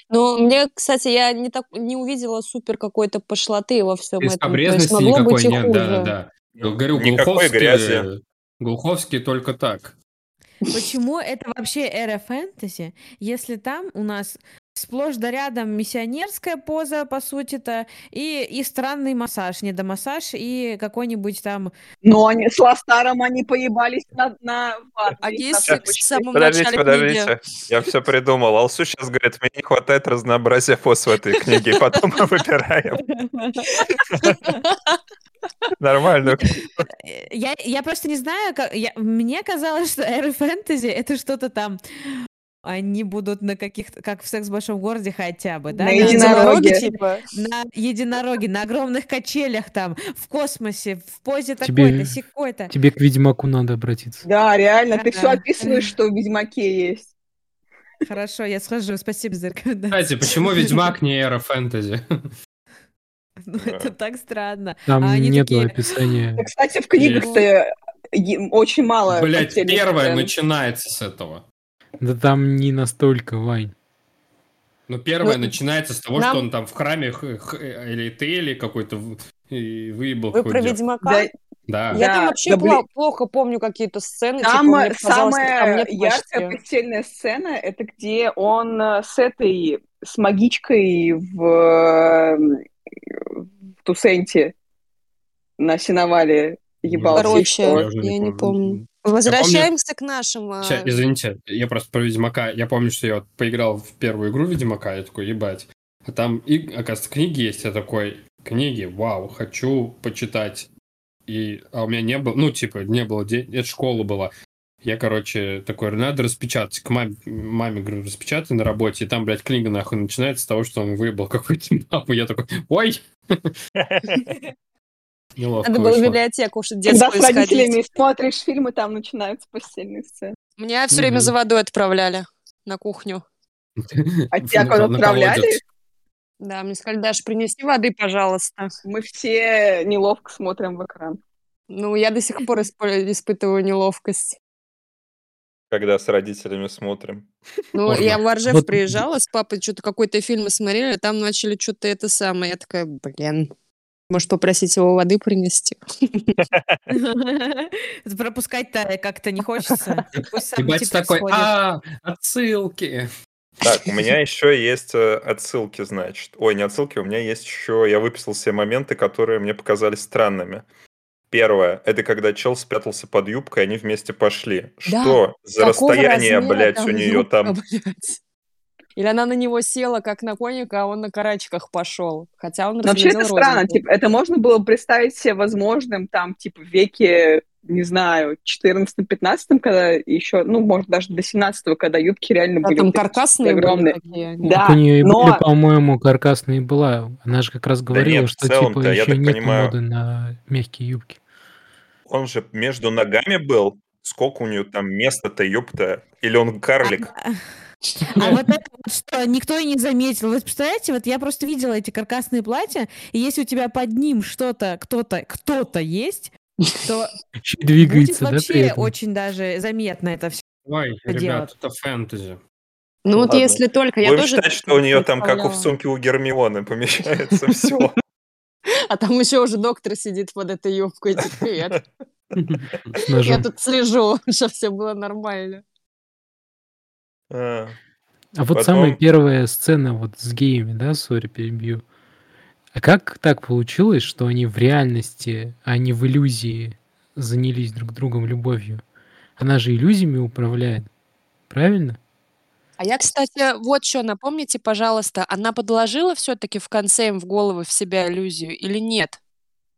Ну, мне, кстати, я не, так, не увидела супер какой-то пошлоты во всем этом. То есть Скобрезности могло никакой быть и нет, да, хуже. да. Я говорю, Никакой Глуховский, грязи. Глуховский только так. Почему это вообще эра фэнтези, если там у нас сплошь да рядом миссионерская поза, по сути-то, и, и странный массаж, недомассаж, и какой-нибудь там... Но они с Ластаром они поебались на, на А на если в самом Подождите, начале книги... подождите. Я все придумал. Алсу сейчас говорит, мне не хватает разнообразия поз в этой книге. И потом мы выбираем нормальную Э, Я, я просто не знаю, как... я- мне казалось, что эра фэнтези — это что-то там... Они будут на каких-то... Как в «Секс в большом городе» хотя бы, да? На на- единороге. типа. на единороге, на огромных качелях там, в космосе, в позе такой-то, секой-то. Тебе к Ведьмаку надо обратиться. Да, реально, ты все описываешь, что в Ведьмаке есть. Хорошо, я схожу, спасибо за рекомендацию. Кстати, почему (laughs) Ведьмак не эра фэнтези? Ну, это так странно. Там А такие, описания. Кстати, в книгах-то очень мало Блять, первое начинается с этого. Да там не настолько, Вань. Ну, первое Ну, начинается с того, нам- что он там в храме х- х- или Тели какой-то выебал Вы про Ведьмака? Да, Да. Я там вообще да, пла- блин. плохо помню какие-то сцены. типа, Там мне что там самая нет яркая постельная сцена это где он э, с этой с магичкой в, э, в Тусенте на сеновале ебался. и Короче? Я я не помню. Помню. Возвращаемся к нашим. а, Ща, извините, я просто про Ведьмака. Я помню, что я вот поиграл в первую игру Ведьмака, я такой, ебать. А там, и, оказывается, книги есть, я такой, книги, вау, хочу почитать. И, а у меня не было, ну, типа, не было денег, это школа была. Я, короче, такой, надо распечатать. К маме, маме говорю, распечатай на работе, и там, блядь, книга нахуй начинается с того, что он выебал какую-то мапу. Я такой, ой! (laughs) Неловко Надо было в вышло. библиотеку уж Когда детскую с родителями сходить. смотришь фильмы, там начинаются постельные сцены. Меня все время Мгм. за водой отправляли на кухню. (laughs) А тебя куда отправляли? Да, мне сказали, Даша, принеси воды, пожалуйста. Мы все неловко смотрим в экран. Ну, я до сих пор исп- испытываю неловкость. Когда с родителями смотрим. Ну, Можно. я в Оржев Вот- приезжала с папой, что-то какой-то фильм смотрели, там начали что-то это самое. Я такая, блин, может, попросить его воды принести? (laughs) Пропускать-то как-то не хочется. Ебать типа такой, а, отсылки. Так, у меня еще есть э, отсылки, значит. Ой, не отсылки, у меня есть еще... Я выписал все моменты, которые мне показались странными. Первое, это когда чел спрятался под юбкой, они вместе пошли. Да, Что за расстояние, блядь, у нее юбка, там? блядь? Или она на него села, как на коника, а он на карачках пошел. Хотя он вообще это разглядел странно. Типа, это можно было представить себе возможным там, типа, в веке, не знаю, 14-15, когда еще, ну, может, даже до 17 когда юбки реально Да, были там каркасные были огромные. такие. они. Да, Так у нее и но- были, по-моему, каркасные была. Она же как раз говорила, нет, в что типа еще нет понимаю- моды на мягкие юбки. Он же между ногами был. Сколько у нее там места-то, ёпта? Или он карлик? А а вот это что, никто и не заметил. Вы представляете, вот я просто видела эти каркасные платья, и если у тебя под ним что-то, кто-то, кто-то есть, то (laughs) будет двигается, да, при вообще этом? очень даже заметно это все. Ой, ребят, это фэнтези. Ну вот Ладно. если только, я Будем тоже считать, что у нее там, как у в сумке у Гермионы, помещается все. (laughs) А там еще уже доктор сидит под этой юбкой. типа, Привет. Я тут слежу, (laughs) чтобы все было нормально. А, вот Потом- самая первая сцена вот с геями, да, сори, перебью. А как так получилось, что они в реальности, а не в иллюзии занялись друг другом любовью? Она же иллюзиями управляет, правильно? А я, кстати, вот что, напомните, пожалуйста, она подложила все-таки в конце им в головы в себя иллюзию или нет?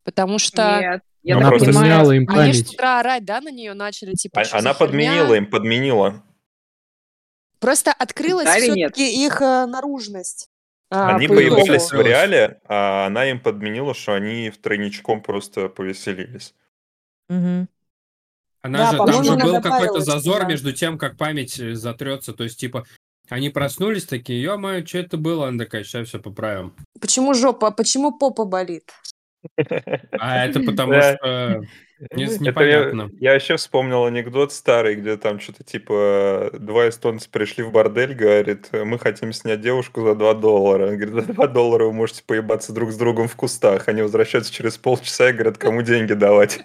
Потому что Нет, я Она так просто понимаю, поменяла им они ж с память. утра орать, да, на нее начали, типа, а- «Что Она за херня?» подменила им, подменила. Просто открылась Да все-таки их э, наружность. А, Они по поебались в реале, а она им подменила, что они втройничком просто повеселились. Мгм. Она Да, же, там же был какой-то зазор да. между тем, как память э, затрется. То есть, типа, они проснулись такие, ё-моё, что это было? Она такая, сейчас все поправим. Почему жопа, почему попа болит? А это (laughs) потому что не- Это непонятно. Я, я вообще вспомнил анекдот старый, где там что-то типа два эстонца пришли в бордель, говорит, мы хотим снять девушку за 2 доллара. Он говорит, за 2 доллара вы можете поебаться друг с другом в кустах. Они возвращаются через полчаса и говорят, кому деньги давать.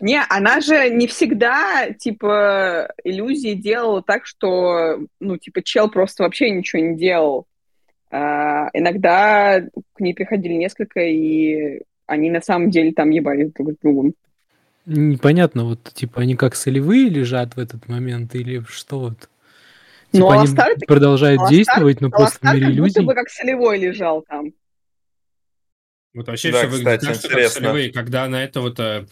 Не, она же не всегда, типа, иллюзии делала так, что, ну, типа, чел просто вообще ничего не делал. А, иногда к ней приходили несколько, и они на самом деле там ебались друг с другом. Непонятно, вот, типа, они как солевые лежат в этот момент, или что вот? Ну, Типа, они Аластар- продолжают Аластар- действовать, но просто в Аластар мире иллюзий. бы как солевой лежал там. Вот вообще Да, все выглядит кстати, так, что как солевые. Когда она этого-то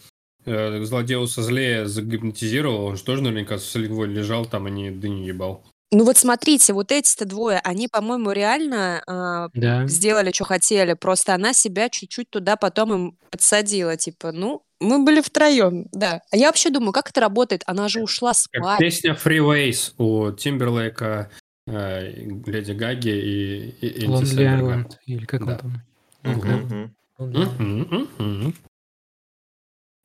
э, злодеуса злее загипнотизировал, он же тоже наверняка солевой лежал там, а не дыню ебал. Ну вот смотрите, вот эти-то двое, они, по-моему, реально а, Да. сделали, что хотели. Просто она себя чуть-чуть туда потом им подсадила. Типа, ну, мы были втроем, да. А я вообще думаю, как это работает? Она же ушла Как спать. песня Freeways у Тимберлейка, э, Леди Гаги и, и Энди Сэмберга. Или как Да. он там?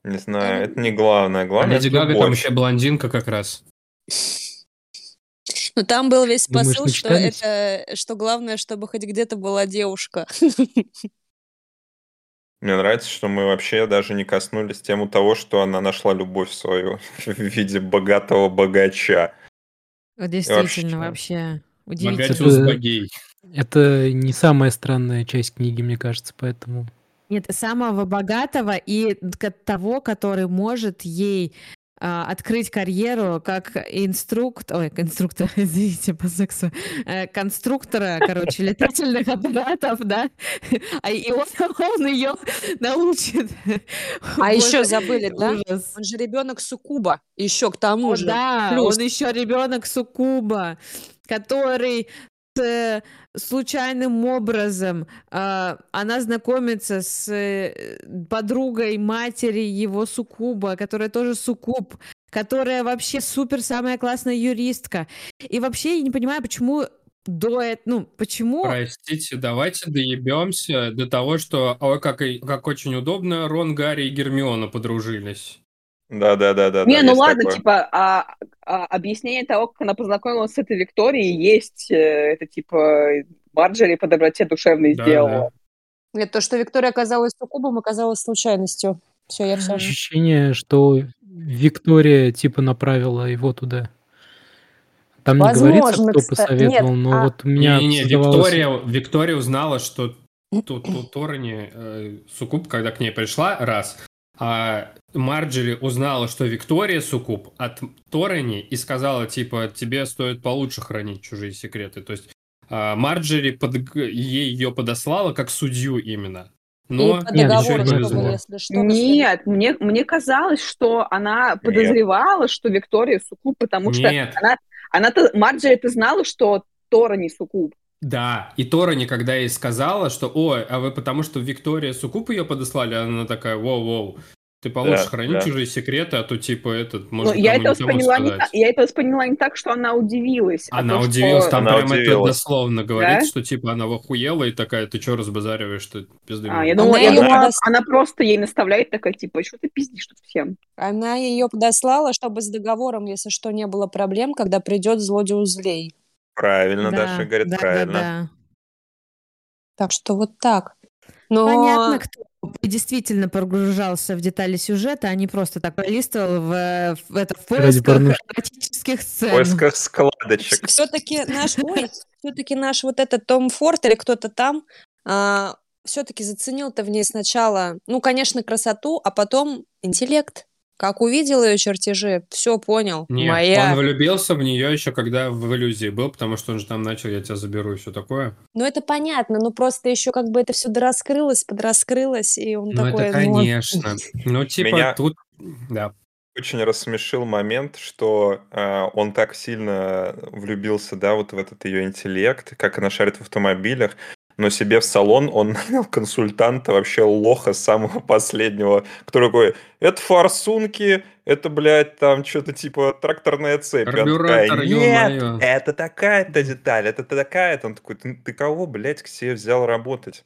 Не знаю, это не главное. А Главное, Леди Гага там еще блондинка как раз. (laughs) Ну там был весь Думаешь, посыл, что это, что главное, чтобы хоть где-то была девушка. (laughs) Мне нравится, что мы вообще даже не коснулись тему того, что она нашла любовь свою (laughs) в виде богатого богача. Действительно, вообще удивительно. Богатюс Это- не самая странная часть книги, мне кажется, поэтому... Нет, самого богатого и того, который может ей а, открыть карьеру как инструктор, ой, инструктор, (laughs) извините, по сексу, э, конструктора, короче, летательных аппаратов, да, а и он, (laughs) он ее научит. А еще забыли, да? Он же ребенок Сукуба. Еще к тому же. да, он еще ребенок Сукуба, который случайным образом а, она знакомится с э, подругой матери его Сукуба, которая тоже Сукуб, которая вообще супер самая классная юристка. И вообще я не понимаю, почему до этого, ну, почему... Простите, давайте доебемся до того, что, ой, как, и- как очень удобно, Рон, Гарри и Гермиона подружились. Да, да, да, да. Не, да, ну ладно, такое. типа, а объяснение того, как она познакомилась с этой Викторией, есть, э, это типа Марджери по доброте душевной Да, сделала. Нет, то, что Виктория оказалась Сукубом, оказалось случайностью. Все, я все. Ощущение, что Виктория типа направила его туда. Там не говорится, Возможно, кто кста- посоветовал, нет, но а- вот у меня Не-не-не, создавалось- Виктория, Виктория узнала, что тут у Торни э, Сукуб, когда к ней пришла, раз, а Марджери узнала, что Виктория Сукуб от Торни и сказала, типа, тебе стоит получше хранить чужие секреты. То есть а, Марджери под... ей ее подослала как судью именно. Но и по Нет, договору, не чтобы, если что, то Нет, мне, мне казалось, что она подозревала, что Виктория Сукуб, потому что Нет. она, она-то, Марджери, ты знала, что Тора не Сукуб. Да, и Тора никогда ей сказала, что, ой, а вы потому что Виктория Сукуб ее подослали, она такая, воу-воу, ты получше Да, храни да. чужие секреты, а то типа этот, Но может, Ну, я это, восприняла не так, я это восприняла не так, что она удивилась. а Она то, что- удивилась, там Она прям это удивилась. дословно говорит, Да? что типа она охуела и такая, ты что разбазариваешь, что пизды А, мне». я думала, Она я думала, подос- она просто ей наставляет такая, типа, что ты пиздишь тут всем? Она ее подослала, чтобы с договором, если что, не было проблем, когда придет злодей злей. Правильно, Да, Даша говорит, да, да, правильно. да. Так что вот так. Но Понятно, кто действительно погружался в детали сюжета, а не просто так пролистывал в, в это в поисках эротических В сцен. поисках складочек. все-таки наш, ой, все-таки наш вот этот Том Форд или кто-то там все-таки заценил-то в ней сначала, ну, конечно, красоту, а потом интеллект. Как увидел ее чертежи, все понял. Нет, Моя. он влюбился в нее еще когда в иллюзии был, потому что он же там начал, я тебя заберу и все такое. Ну, это понятно, но просто еще как бы это все дораскрылось, подраскрылось, и он Ну такой, это ну, конечно. (laughs) Ну типа Меня- тут, да. очень рассмешил момент, что э, он так сильно влюбился, да, вот в этот ее интеллект, как она шарит в автомобилях, но себе в салон он (laughs) нанял консультанта, вообще лоха самого последнего, который такой, это форсунки, это, блядь, там что-то типа тракторная цепь. Она такая, Карбюратор, Нет, ё-моё». это такая-то деталь, это такая-то. Он такой, ты, ты кого, блядь, к себе взял работать?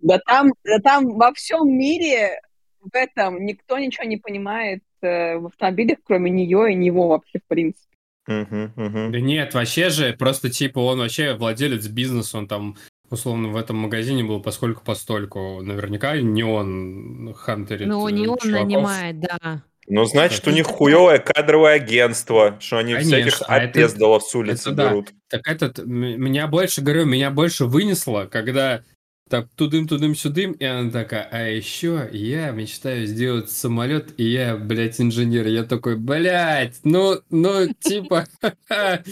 Да там, да там во всем мире в этом никто ничего не понимает э, в автомобилях, кроме нее и него вообще, в принципе. Мгм, мгм. Да нет, вообще же, просто типа он вообще владелец бизнеса, он там условно в этом магазине был поскольку постольку. Наверняка не он хантерит Ну, не э, он чуваков. нанимает, да. Ну, значит, у Это- них хуевое кадровое агентство, что они Конечно, всяких а отъездалов с улицы это да. берут. Так этот, меня больше, говорю, меня больше вынесло, когда так тудым-тудым-сюдым, и она такая, а еще я мечтаю сделать самолет, и я, блядь, инженер. Я такой, блядь, ну, ну, типа, (laughs)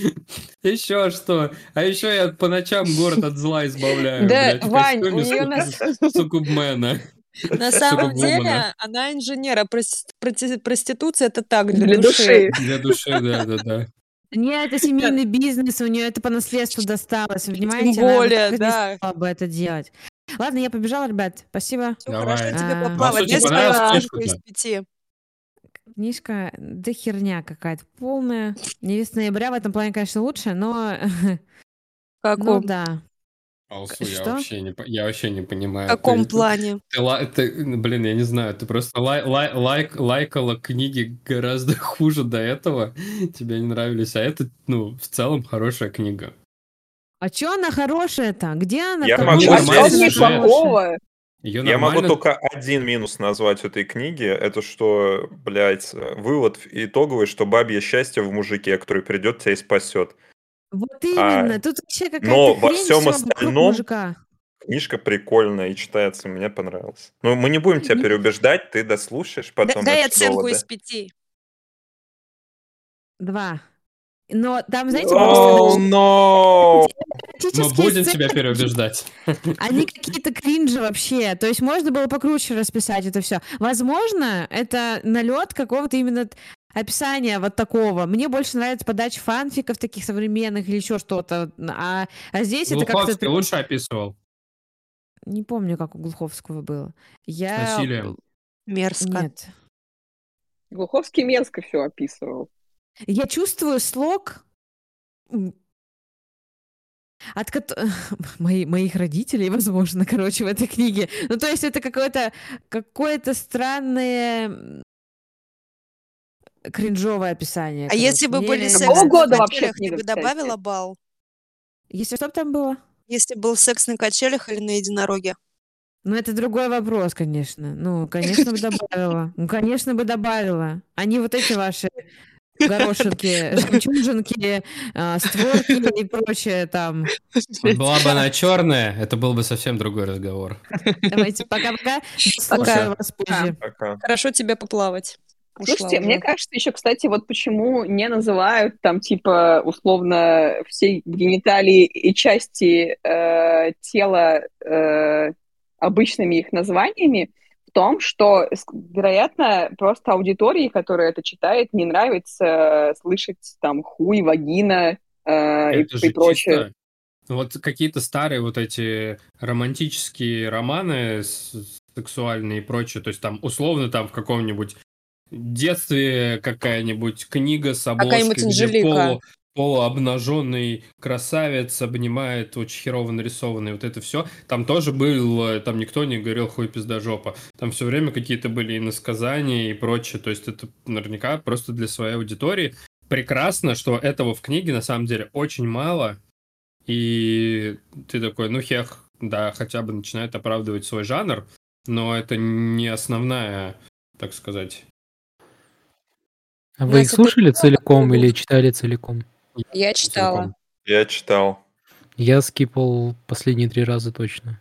еще что? А еще я по ночам город от зла избавляю, Да, Вань, у нее на, на самом (laughs) деле она инженер, а прос- проти- проституция это так, для, Для души. души. Для души, да-да-да. Нет, это семейный бизнес, у нее это по наследству досталось, понимаете? Тем Она более, не да. стала бы это делать. Ладно, я побежала, ребят. Спасибо. Давай. хорошо тебе А. поплавать. Оценка из пяти? Книжка, да херня какая-то полная. Невеста ноября в этом плане, конечно, лучше, но... В Ну каком, да. Алсу, я Что? вообще не, по- я вообще не в понимаю. каком Ты- плане? Ты, ла- ты, блин, я не знаю, ты просто лай- лай- лайк, лайкала книги гораздо (laughs) хуже до этого, тебе не нравились, а это, ну, в целом хорошая книга. А чё она хорошая-то? Где она? Я в могу А в плохого? Ее Я могу нормально... только один минус назвать этой книги. Это что, блядь, вывод итоговый, что бабье счастье в мужике, который придет тебя и спасет. Вот именно, А, тут вообще какая-то но во всем остальном- мужика. Книжка прикольная и читается, мне понравилось. Ну, мы не будем тебя переубеждать, ты дослушаешь потом Дай наши оценку доводы. из пяти. Два. Но там, знаете, О, просто но! Мы будем сцены, тебя переубеждать. Они (laughs) какие-то кринжи вообще. То есть можно было покруче расписать это все. Возможно, это налет какого-то именно описания вот такого. Мне больше нравится подача фанфиков таких современных или еще что-то. А, а здесь это как-то... Глуховский лучше описывал Не помню, как у Глуховского было. Я... с насилием. Мерзко. Нет. Глуховский мерзко все описывал. Я чувствую слог от кото- (laughs) мои- моих родителей, возможно, короче, в этой книге. Ну, то есть это какое-то какое-то странное кринжовое описание. А короче. если бы Мне были не секс года вообще качелях, ты книга, бы кстати? добавила балл? Если что там было? Если был секс на качелях или на единороге? Ну, это другой вопрос, конечно. Ну, конечно бы добавила. Ну, конечно бы добавила. Они вот эти ваши горошинки, (laughs) жемчужинки, а, створки и прочее там. Вот была бы она черная, это был бы совсем другой разговор. Давайте, пока-пока. Пока. Слушаю вас позже. Пока. Хорошо тебе поплавать. Ушла Слушайте, уже. мне кажется, еще, кстати, вот почему не называют там, типа, условно, все гениталии и части э, тела э, обычными их названиями, в том, что, вероятно, просто аудитории, которая это читает, не нравится слышать там хуй, вагина э, и, Это и же прочее. чисто... Вот какие-то старые вот эти романтические романы с- сексуальные и прочее, то есть там условно там в каком-нибудь детстве какая-нибудь книга с обложкой, где полу, полуобнаженный красавец обнимает очень херово нарисованный вот это все. Там тоже был, там никто не говорил хуй пизда жопа. Там все время какие-то были иносказания и прочее. То есть это наверняка просто для своей аудитории. Прекрасно, что этого в книге на самом деле очень мало. И ты такой, ну хех, да, хотя бы начинает оправдывать свой жанр, но это не основная, так сказать. А вы их слушали целиком или читали целиком? Я читала. Я читал. Я скипал последние три раза точно.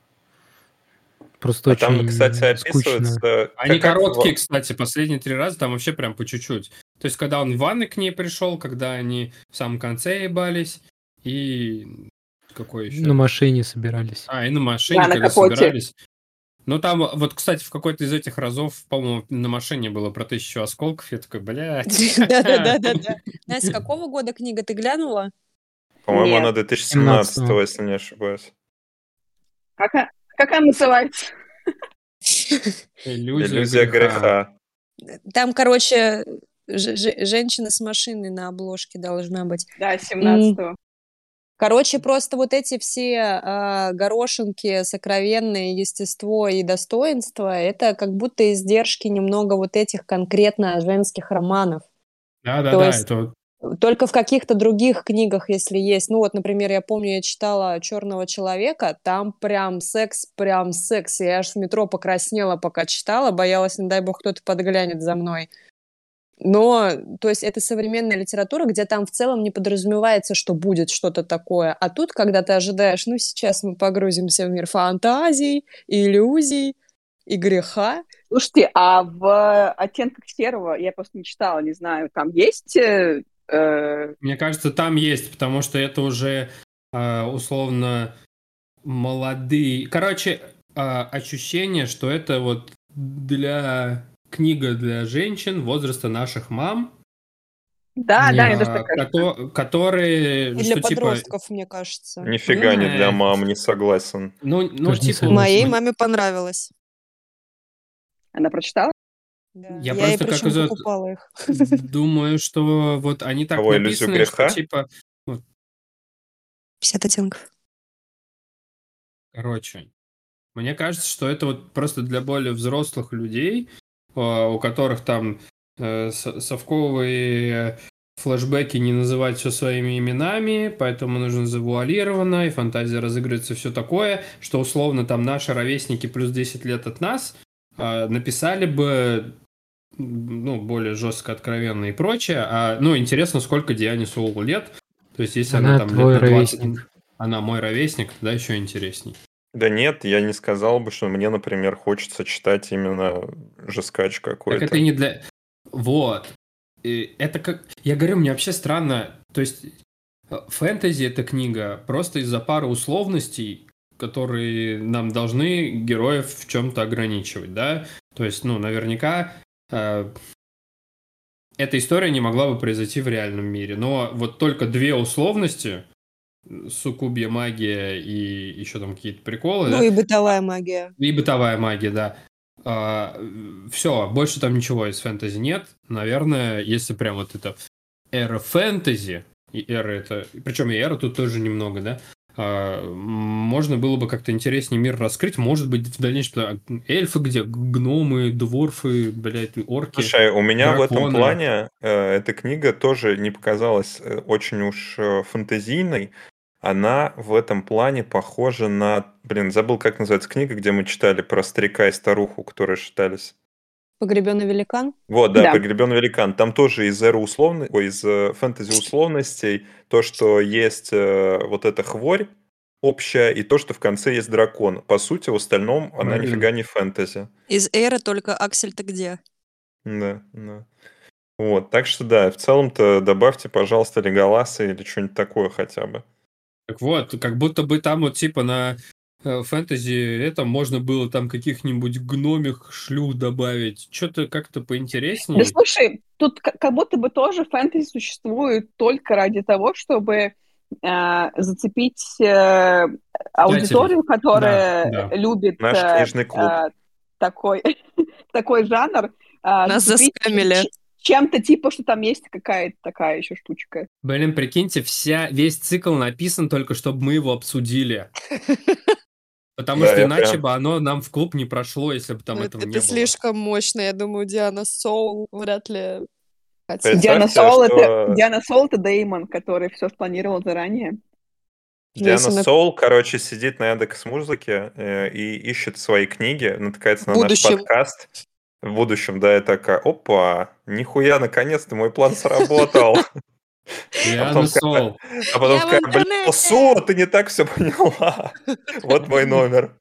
Просто А очень там, кстати, скучно. описывается... Они как- короткие, в- кстати, последние три раза там вообще прям по чуть-чуть. То есть, когда он в ванной к ней пришел, когда они в самом конце ебались, и какой еще? На машине собирались. А, и на машине, Да, на когда капоте. собирались. Ну, там, вот, кстати, в какой-то из этих разов, по-моему, на машине было про тысячу осколков. Я такой, блядь. (laughs) Да-да-да-да. Настя, какого года книга ты глянула? По-моему, она 2017, 17-го. если не ошибаюсь. Как, как она называется? Иллюзия, греха. Там, короче, женщина с машиной на обложке должна быть. Да, 17-го. Короче, просто вот эти все а, горошинки, сокровенное естество и достоинство, это как будто издержки немного вот этих конкретно женских романов. То Да-да-да, есть- это Только в каких-то других книгах, если есть. Ну вот, например, я помню, я читала «Черного человека», там прям секс, прям секс. Я аж в метро покраснела, пока читала, боялась, не дай бог, кто-то подглянет за мной. Но, то есть, это современная литература, где там в целом не подразумевается, что будет что-то такое. А тут, когда ты ожидаешь, ну, сейчас мы погрузимся в мир фантазий, иллюзий и греха, Слушайте, а в «Оттенках серого» я просто не читала, не знаю, там есть... э, э, Мне кажется, там есть, потому что это уже э, условно молодые. Короче, э, ощущение, что это вот для книга для женщин возраста наших мам, Да, да, а, мне тоже так кажется. кото- которые, и для что типа, подростков, мне кажется. Нифига не для Э. мам, не согласен. ну, ну Тоже не типа, согласен. Моей маме понравилось. Она прочитала? Да. Я Я, просто и как из- покупала их. (laughs) думаю, что вот они так Кого, «Иллюзию написаны, что греха»? типа, 50 оттенков. Короче, мне кажется, что это вот просто для более взрослых людей, а, у которых там э, со- совковые флешбеки не называть все своими именами, поэтому нужно завуалировано, и фантазия разыгрывается, все такое, что условно там наши ровесники плюс 10 лет от нас а, написали бы ну, более жестко, откровенно и прочее. А, ну, интересно, сколько Диане Соулу лет. То есть, если она, Она там лет на 20, ровесник. она мой ровесник, да, еще интересней. Да нет, я не сказал бы, что мне, например, хочется читать именно жескач Так какой-то. это не для... Вот. Это как... Я говорю, мне вообще странно. То есть э, фэнтези это книга просто из-за пары условностей, которые нам должны героев в чем-то ограничивать, да? То есть, ну, наверняка э, эта история не могла бы произойти в реальном мире. Но вот только две условности, суккубья магия и еще там какие-то приколы, да? Ну и бытовая магия. И бытовая магия, да. все, больше там ничего из фэнтези нет. Наверное, если прям вот это эра фэнтези, и эра это... Причем и эра тут тоже немного, да? А, можно было бы как-то интереснее мир раскрыть. Может быть, в дальнейшем эльфы где? Гномы, дворфы, блядь, орки. Слушай, у меня в этом драконы. плане э, эта книга тоже не показалась э, очень уж э, фантазийной. Она в этом плане похожа на... Блин, забыл, как называется книга, где мы читали про старика и старуху, которые считались. Погребенный великан. Вот, да, Да. «Погребенный великан». Там тоже из эры условной, ой, из э, фэнтези условностей, то, что есть э, вот эта хворь общая, и то, что в конце есть дракон. По сути, в остальном она Правильно. нифига не фэнтези. Из эры только Аксель ты где? Да, да. Вот, так что да, в целом-то добавьте, пожалуйста, Леголаса или что-нибудь такое хотя бы. Так вот, как будто бы там вот типа на фэнтези это можно было там каких-нибудь гномих шлюх добавить. Что-то как-то поинтереснее. Да слушай, тут как будто бы тоже фэнтези существует только ради того, чтобы э, зацепить э, аудиторию, которая Да, да. любит Наш э, книжный клуб. э, такой, (laughs) такой жанр. э, Нас заскамили. Чем-то типа, что там есть какая-то такая еще штучка. Блин, прикиньте, вся, весь цикл написан только, чтобы мы его обсудили. (laughs) Потому Да, что я иначе прям- бы оно нам в клуб не прошло, если бы там Ну, этого это не было. слишком мощно. Я думаю, Диана Соул вряд ли. Представьте, Диана Сол, это, что- Диана Сол это Деймон, который все спланировал заранее. Диана Если на- Соул, короче, сидит на Яндекс Музыке э, и ищет свои книги, натыкается на наш будущем. подкаст. В будущем, да, и такая, опа, нихуя, наконец-то мой план сработал. (laughs) Диана потом Сол. А потом Я в такая, блин, интернете!» Су, ты не так все поняла. (laughs) Вот мой номер.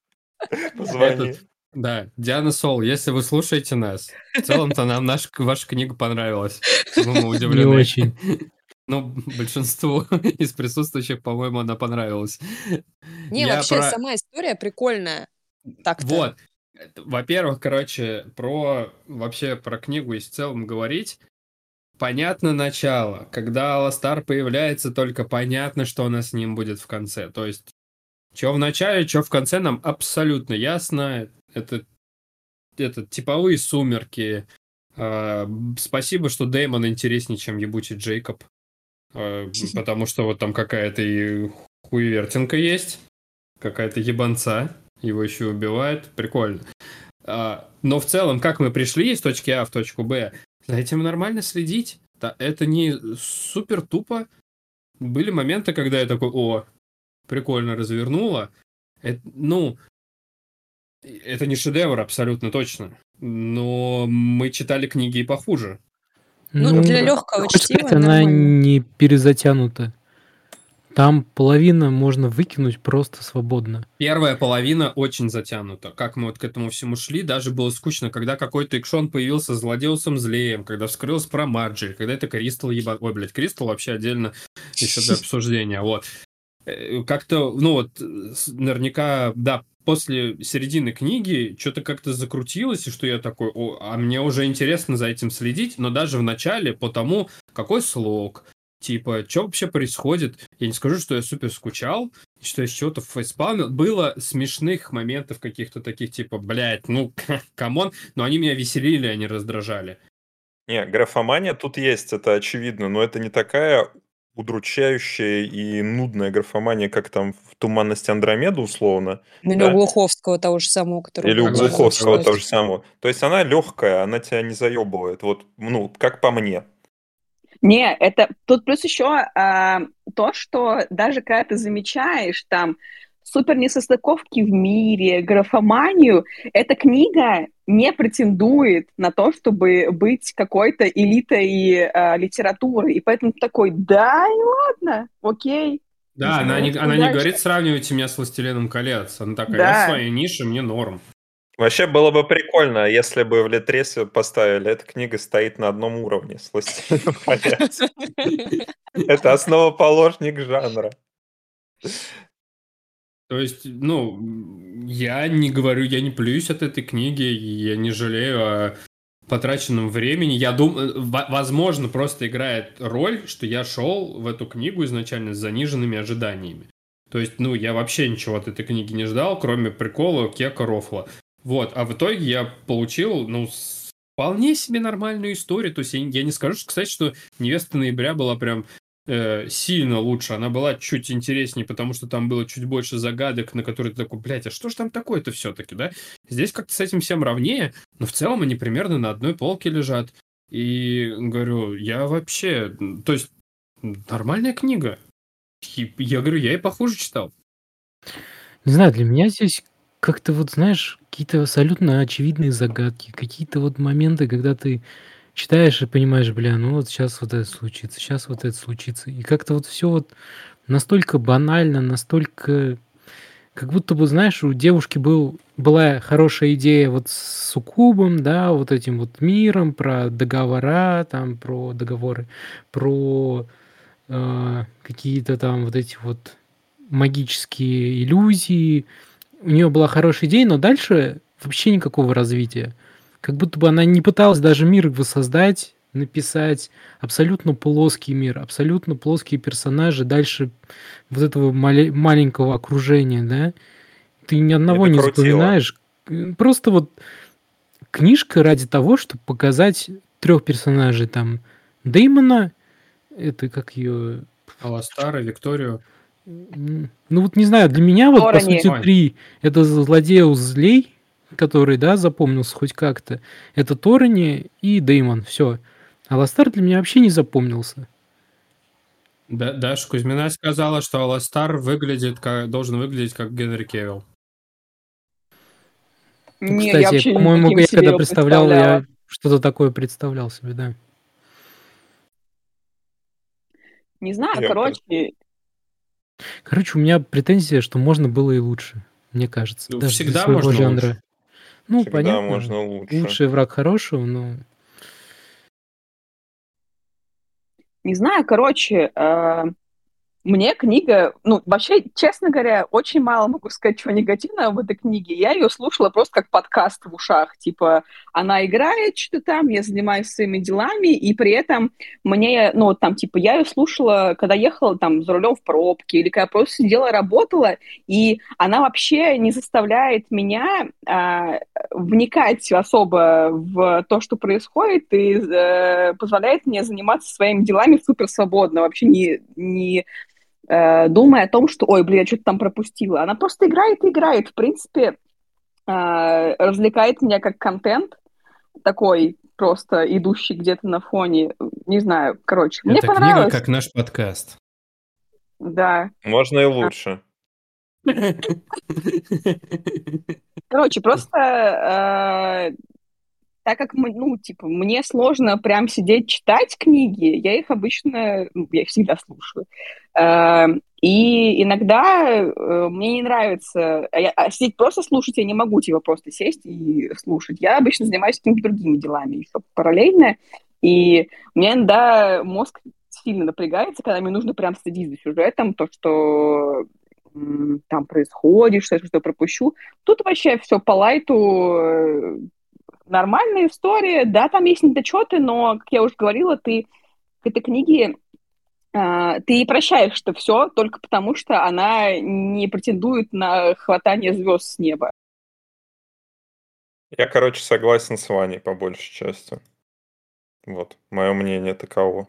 Позвони. Этот, да, Диана Сол, если вы слушаете нас, в целом-то нам наша, ваша книга понравилась. Ну, мы (laughs) удивлены. Не очень. (laughs) Ну, большинству из присутствующих, по-моему, она понравилась. Не, Я вообще, про- сама история прикольная. Так-то. Вот. Во-первых, короче, про вообще про книгу и в целом говорить. Понятно начало. Когда Аластар появляется, только понятно, что у нас с ним будет в конце. То есть, что в начале, что в конце, нам абсолютно ясно. Это, это типовые сумерки. А, спасибо, что Дэймон интереснее, чем ебучий Джейкоб. А, (laughs) потому что вот там какая-то и хуевертинка есть. Какая-то ебанца. Его еще убивают. Прикольно. А, но в целом, как мы пришли из точки А в точку Б, за этим нормально следить. Да, это не супер тупо. Были моменты, когда я такой, о, прикольно развернула. Это, ну, это не шедевр абсолютно точно. Но мы читали книги и похуже. Ну, для легкого чтива она нормально. не перезатянута. Там половина можно выкинуть просто свободно. Первая половина очень затянута. Как мы вот к этому всему шли, даже было скучно, когда какой-то экшон появился с Злодеусом Злеем, когда вскрылся про Марджи, когда это Кристал еба... Ой, блядь, Кристал вообще отдельно еще для (laughs) обсуждения, вот. Э, Как-то, ну вот, э, наверняка, да, после середины книги что-то как-то закрутилось, и что я такой, о, а мне уже интересно за этим следить, но даже в начале по тому, какой слог, типа, что вообще происходит, я не скажу, что я супер скучал, что я с чего-то фейспалмил. Было смешных моментов каких-то таких, типа, блядь, ну, (laughs) come on, но они меня веселили, не раздражали. Не, графомания тут есть, это очевидно, но это не такая удручающая и нудная графомания, как там в «Туманности Андромеды» условно. Или да? у Глуховского того же самого, который... Или у Глуховского того же самого. То есть она легкая, она тебя не заебывает. Вот, ну, как по мне. Не, это тут плюс еще а, то, что даже когда ты замечаешь там супер несостыковки в мире, графоманию, эта книга не претендует на то, чтобы быть какой-то элитой а, литературы. И поэтому ты такой, да, и ладно, окей. Да, Не она не, она не говорит, сравнивайте меня с «Властелином колец». Она такая, Да. я в своей нише, мне норм. Вообще было бы прикольно, если бы в Литресе поставили, эта книга стоит на одном уровне с. Это основоположник жанра. То есть, ну, я не говорю, я не плююсь от этой книги, я не жалею о потраченном времени. Я думаю, возможно, просто играет роль, что я шел в эту книгу изначально с заниженными ожиданиями. То есть, ну, я вообще ничего от этой книги не ждал, кроме прикола Кека Рофла. Вот, а в итоге я получил, ну, вполне себе нормальную историю. То есть я, я не скажу, что, кстати, что «Невеста ноября» была прям э, сильно лучше. Она была чуть интереснее, потому что там было чуть больше загадок, на которые ты такой, блядь, а что ж там такое-то все-таки, да? Здесь как-то с этим всем равнее, но в целом они примерно на одной полке лежат. И говорю, я вообще... То есть, нормальная книга. Я говорю, я и похуже читал. Не знаю, для меня здесь как-то вот, знаешь, какие-то абсолютно очевидные загадки, какие-то вот моменты, когда ты читаешь и понимаешь, бля, ну вот сейчас вот это случится, сейчас вот это случится. И как-то вот все вот настолько банально, настолько... Как будто бы, знаешь, у девушки был, была хорошая идея вот с суккубом, да, вот этим вот миром, про договора, там, про договоры, про э, какие-то там вот эти вот магические иллюзии. У нее была хорошая идея, но дальше вообще никакого развития. Как будто бы она не пыталась даже мир воссоздать, написать абсолютно плоский мир, абсолютно плоские персонажи, дальше вот этого мале- маленького окружения, да, ты ни одного не докрутила. запоминаешь. Просто вот книжка ради того, чтобы показать трех персонажей там Деймона, это как ее Аластара, Викторию. Ну вот не знаю, для меня вот по сути три это злодеус злей, который, да, запомнился хоть как-то. Это Торони и Деймон, все. А Ластар для меня вообще не запомнился. Да, Даша Кузьмина сказала, что Аластар выглядит как, должен выглядеть как Генри Кевилл. Не, я кстати, по-моему, я когда представлял, я что-то такое представлял себе, да. Не знаю, Я короче, Короче, у меня претензия, что можно было и лучше, мне кажется. Ну, даже всегда можно жанра. лучше. Ну, Всегда понятно. можно лучше. Лучший враг хорошего, но не знаю, короче, э, мне книга, ну, вообще, честно говоря, очень мало могу сказать чего негативного в этой книге. Я ее слушала просто как подкаст в ушах. Типа, она играет что-то там, я занимаюсь своими делами, и при этом мне, ну, там, типа, я ее слушала, когда ехала там за рулем в пробке, или когда просто сидела, работала, и она вообще не заставляет меня а, вникать особо в то, что происходит, и э, позволяет мне заниматься своими делами супер свободно, вообще не, не э, думая о том, что, ой, блин, я что-то там пропустила. Она просто играет и играет. В принципе, э, развлекает меня как контент такой просто идущий где-то на фоне. Не знаю, короче, мне Эта понравилось. книга как наш подкаст. Да. Можно и лучше. (laughs) Короче, просто э, так как ну, типа, мне сложно прям сидеть читать книги, я их обычно, ну, я их всегда слушаю. Э, и иногда э, мне не нравится, а а сидеть просто слушать я не могу, типа, просто сесть и слушать. Я обычно занимаюсь какими-то другими делами еще параллельно, и меня иногда мозг сильно напрягается, когда мне нужно прям следить за сюжетом, то, что там происходит, что я что-то пропущу. Тут вообще все по лайту, э, нормальная история, да, там есть недочеты, но, как я уже говорила, ты к этой книге а, ты прощаешь что все только потому, что она не претендует на хватание звезд с неба. Я, короче, согласен с Ваней по большей части. Вот, мое мнение таково.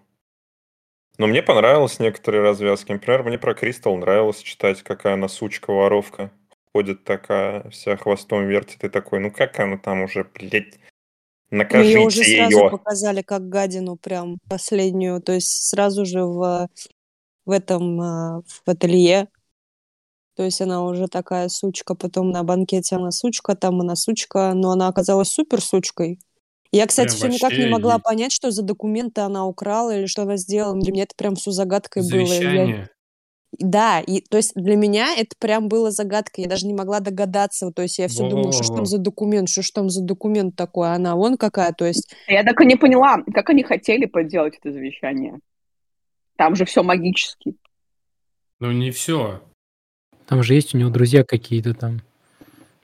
Но мне понравились некоторые развязки. Например, мне про Кристал нравилось читать, какая она сучка-воровка. Ходит такая, вся хвостом вертит, и такой, ну как она там уже, блядь, Ее накажите уже сразу ее. показали как гадину, прям последнюю. То есть сразу же в, в этом а, в ателье. То есть она уже такая сучка. Потом на банкете она сучка, там она сучка. Но она оказалась супер сучкой. Я, кстати, Прям все никак не могла и- понять, что за документы она украла или что она сделала. Для меня это прям все загадкой было. Я- Завещание. Да, и то есть для меня это прям было загадкой. Я даже не могла догадаться. То есть я все думала, что ж там за документ, что ж там за документ такой. А Она вон какая. То есть Я так и не поняла, как они хотели подделать это завещание. Там же все магически. Ну, не все. Там же есть у него друзья какие-то там.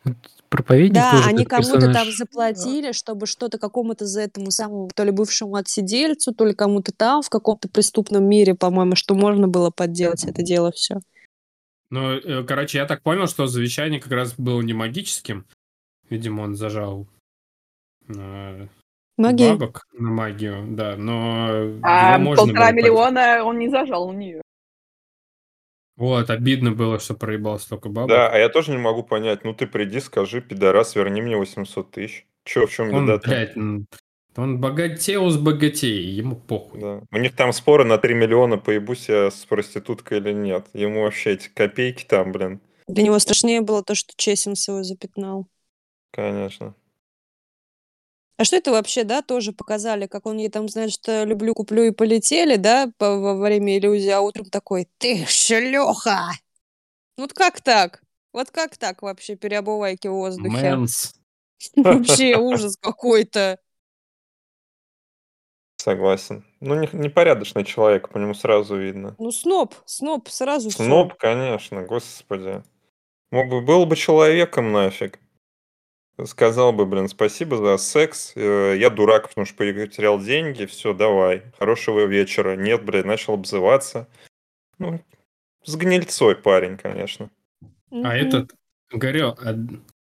Вот проповедник Да, тоже они кому-то там персонаж. заплатили, чтобы что-то какому-то за этому самому, то ли бывшему отсидельцу, то ли кому-то там в каком-то преступном мире, по-моему, что можно было подделать это дело все. Ну, э, короче, я так понял, что завещание как раз было не магическим. Видимо, он зажал э, Магия. бабок на магию, да, но А его можно полтора миллиона он не зажал у нее. Вот, обидно было, что проебал столько бабок. Да, а я тоже не могу понять. Ну ты приди, скажи, пидорас, верни мне 800 тысяч. Че, в чем Он, беда-то? блядь, он богател с богатей, ему похуй. Да. У них там споры на 3 миллиона, поебусь я с проституткой или нет. Ему вообще эти копейки там, блин, Для него страшнее было то, что Чесинс его запятнал. конечно. А что это вообще, да, тоже показали, как он ей там, значит, э, люблю, куплю и полетели, да, по- во время иллюзии, а утром такой, ты шлюха! Вот как так? Вот как так вообще переобувайки в воздухе? Мэнс. (laughs) Вообще ужас какой-то. Согласен. Ну, не- непорядочный человек, по нему сразу видно. Ну, сноб, сноб, сразу всё. Сноб, конечно, господи. Мог бы, был бы человеком нафиг. Сказал бы, блин, спасибо за секс. э, Я дурак, потому что потерял деньги. Все, давай. Хорошего вечера. Нет, блядь, начал обзываться. Ну, с гнильцой парень, конечно. А этот, говорю, а-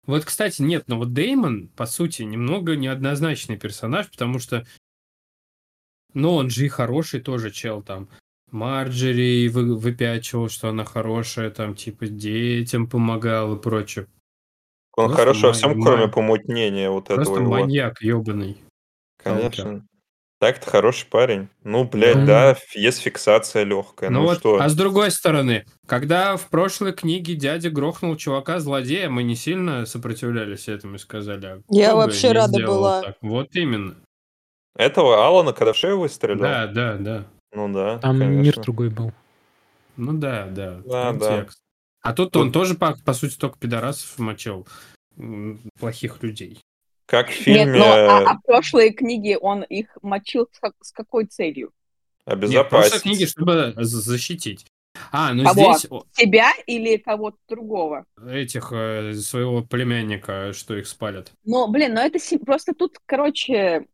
вот, кстати, нет, но вот Деймон, по сути, немного неоднозначный персонаж, потому что, ну, он же и хороший тоже чел там. Марджери вы- выпячивал, что она хорошая, там, типа, детям помогал и прочее. Он Просто хорошо во ман- всем, кроме ман- помутнения вот этого Просто его. маньяк ебаный. Конечно. Так-то хороший парень. Ну, блядь, Да. да, есть фиксация легкая. Ну Ну, вот, что? а с другой стороны, когда в прошлой книге дядя грохнул чувака-злодея, мы не сильно сопротивлялись этому и сказали, а Я вообще рада была. так? Вот именно. Этого Алана, когда в шею выстрелил? Да, да, да. Ну да, Там мир конечно. другой был. Ну да, да. Да, да. контекст. А тут он тоже, по, по сути, только пидорасов мочил. Плохих людей. Как в Нет, фильме но а, а в прошлой книге он их мочил с, как- с какой целью? Нет, в прошлой «Обезопасить». книге, чтобы за- защитить. А, ну Кого? здесь Тебя или кого-то другого? этих э, своего племянника, что их спалят. Ну, блин, ну это просто тут, короче...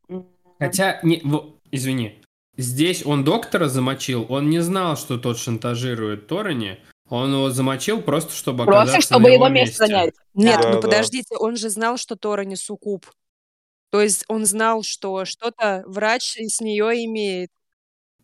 Хотя, не, во- извини, здесь он доктора замочил, он не знал, что тот шантажирует Торони, он его замочил просто, чтобы Просто оказаться чтобы на его его место занять. Нет, Да, ну да. подождите, он же знал, что Тора не суккуб. То есть он знал, что что-то врач с нее имеет.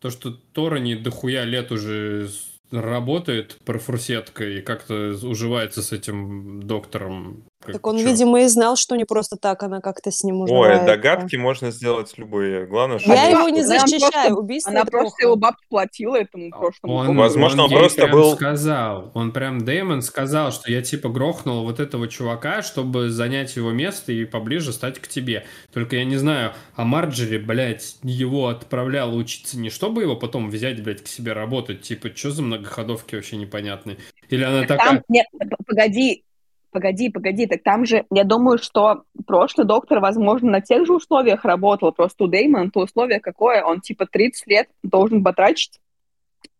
То, что Торони дохуя лет уже работает профурсеткой и как-то уживается с этим доктором. Как- Так он, чё? видимо, и знал, что не просто так она как-то с ним Ой, уживается. догадки можно сделать любые. Главное, чтобы... Я его не защищаю, убийство Она просто плохо. его бабки платила этому прошлому. Он. Возможно, он ей просто прям был- сказал, он прям Дэймон сказал, что я типа грохнул вот этого чувака, чтобы занять его место и поближе стать к тебе. Только я не знаю, а Марджери, блядь, его отправляла учиться не чтобы его потом взять, блядь, к себе работать, типа, что за многоходовки вообще непонятные? Или она Так такая... Там, нет, погоди, погоди, погоди, так там же, я думаю, что прошлый доктор, возможно, на тех же условиях работал, просто у Дэймона то условие какое, он типа 30 лет должен потрачить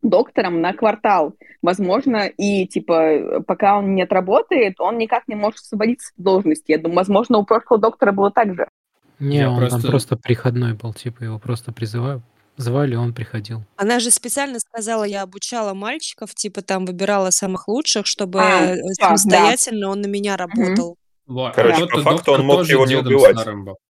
доктором на квартал. Возможно, и типа пока он не отработает, он никак не может освободиться от должности. Я думаю, возможно, у прошлого доктора было так же. Не, Я он просто- там просто приходной был, типа его просто призывали, звали, он приходил. Она же специально сказала, я обучала мальчиков, типа там выбирала самых лучших, чтобы А, э, да, самостоятельно он на меня работал. Вот, Короче, а по факту он мог его не убивать.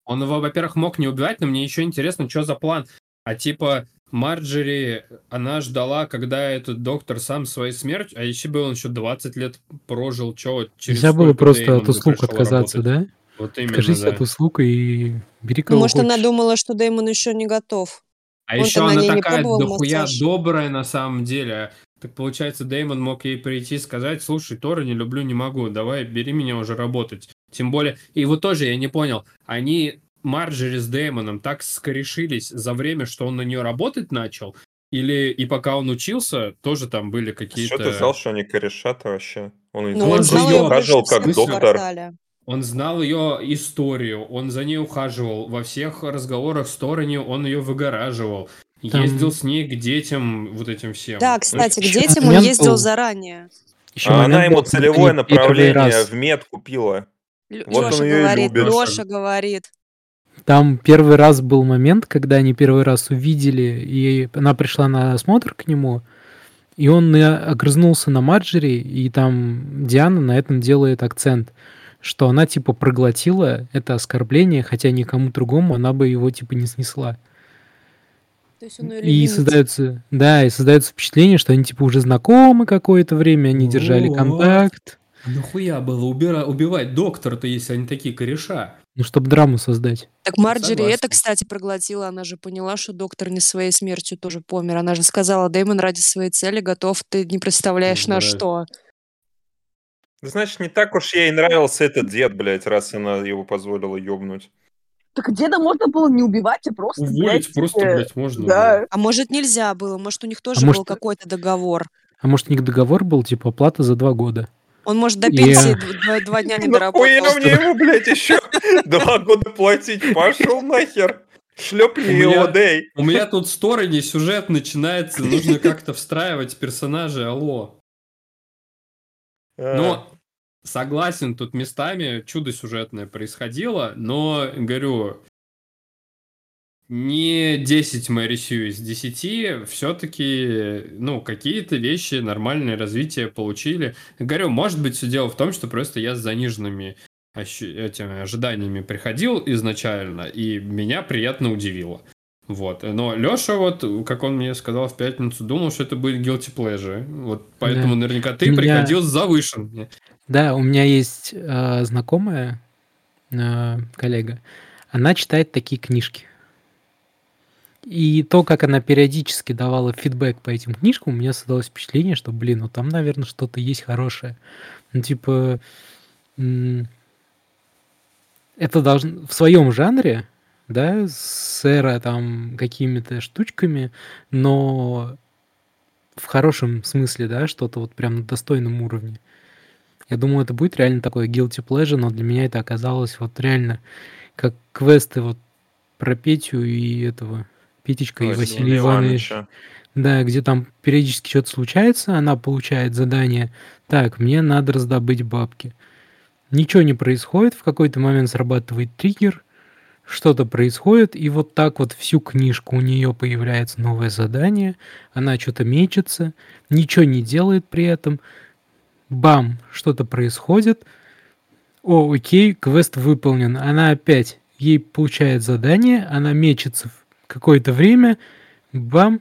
Он его, во-первых, мог не убивать, но мне еще интересно, что за план. А типа Марджери, она ждала, когда этот доктор сам своей смертью, а еще бы он еще 20 лет прожил, что через Нельзя было просто от услуг отказаться, работать? да? Вот именно, Откажись да. от услуг и бери кого может, она хочешь. думала, что Дэймон еще не готов. А Он-то еще на она такая дохуя массаж? добрая на самом деле. Так получается, Дэймон мог ей прийти и сказать, слушай, Тора не люблю, не могу, давай, бери меня уже работать. Тем более, и вот тоже я не понял, они Марджери с Дэймоном так скорешились за время, что он на нее работать начал, или и пока он учился, тоже там были Что какие-то... ты знал, что они корешат вообще? Он и Ну, он он же ее как доктор. Он знал ее историю, он за ней ухаживал, во всех разговорах в стороне он ее выгораживал, Там- ездил с ней к детям, вот этим всем. Да, кстати, к детям он ездил был. заранее. Еще А она ему целевое направление раз- в мед купила. Л- Вот Лёша он и говорит, любит. Лёша говорит. Там первый раз был момент, когда они первый раз увидели, и она пришла на осмотр к нему, и он и огрызнулся на Марджери, и там Диана на этом делает акцент, что она типа проглотила это оскорбление, хотя никому другому она бы его типа не снесла. То есть он её И создается, да, и создается впечатление, что они типа уже знакомы какое-то время, они держали Вот. контакт, Нахуя было убира- убивать доктора-то, если они такие кореша? ну, чтобы драму создать. Так Марджери это, кстати, проглотила. Она же поняла, что доктор не своей смертью тоже помер. Она же сказала, Дэймон ради своей цели готов, ты не представляешь на Да. что. Значит, не так уж ей нравился этот дед, блядь, раз она его позволила ёбнуть. Так деда можно было не убивать, а просто, Уволить блядь, просто, э, блядь, можно. Да. А может, нельзя было? Может, у них тоже был может- какой-то договор? А может, у них договор был, типа, оплата за два года? Он, может, до пенсии д- два, два дня не доработал. мне ему, блядь, еще два года платить? Пошел нахер. Шлепни его, Дэй. У меня тут сторони сюжет начинается, нужно как-то встраивать персонажей, алло. А, Но согласен, тут местами чудо сюжетное происходило, но, говорю, не 10 Мэри Сью из 10, все-таки, ну, какие-то вещи, нормальное развитие получили. Говорю, может быть, все дело в том, что просто я с заниженными этими ожиданиями приходил изначально, и меня приятно удивило. Вот. Но Леша, вот, как он мне сказал в пятницу, думал, что это будет guilty pleasure. Вот поэтому Да. наверняка ты Меня- приходил с завышен. Да, у меня есть э, знакомая э, коллега, она читает такие книжки. И то, как она периодически давала фидбэк по этим книжкам, у меня создалось впечатление, что, блин, ну там, наверное, что-то есть хорошее. Ну, типа, это должно в своем жанре, да, с эра там какими-то штучками, но в хорошем смысле, да, что-то вот прям на достойном уровне. Я думаю, это будет реально такое guilty pleasure, но для меня это оказалось вот реально как квесты вот про Петю и этого Петечка и Василия Василий Иванович. Ивановича. Да, где там периодически что-то случается, она получает задание. Так, мне надо раздобыть бабки. Ничего не происходит, в какой-то момент срабатывает триггер, что-то происходит, и вот так вот всю книжку у нее появляется новое задание, она что-то мечется, ничего не делает при этом, бам, что-то происходит, о, окей, квест выполнен, она опять, ей получает задание, она мечется в какое-то время, бам,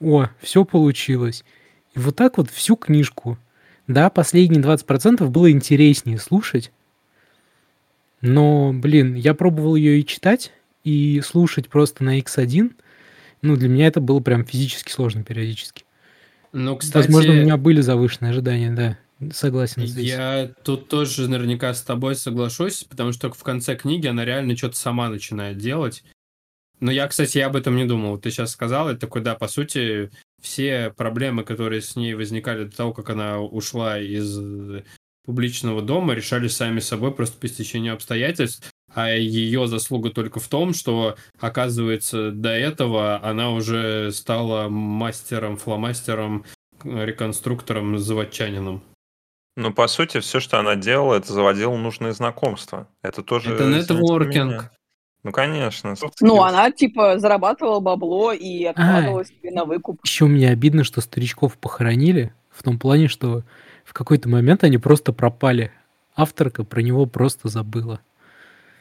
о, все получилось. И вот так вот всю книжку. Да, последние 20% было интереснее слушать, но, блин, я пробовал ее и читать, и слушать просто на X1. Ну, для меня это было прям физически сложно периодически. Ну, кстати... Возможно, у меня были завышенные ожидания, да. Согласен здесь. Я тут тоже наверняка с тобой соглашусь, потому что в конце книги она реально что-то сама начинает делать. Но я, кстати, я об этом не думал. Ты сейчас сказал, это такой, да, по сути, все проблемы, которые с ней возникали до того, как она ушла из публичного дома решали сами собой просто по стечению обстоятельств, а ее заслуга только в том, что, оказывается, до этого она уже стала мастером, фломастером, реконструктором, заводчанином. Ну, по сути, все, что она делала, это заводила нужные знакомства. Это тоже... Это нетворкинг. Ну, конечно. Ну, она, типа, зарабатывала бабло и откладывала а, себе на выкуп. Еще мне обидно, что старичков похоронили, в том плане, что в какой-то момент они просто пропали. Авторка про него просто забыла.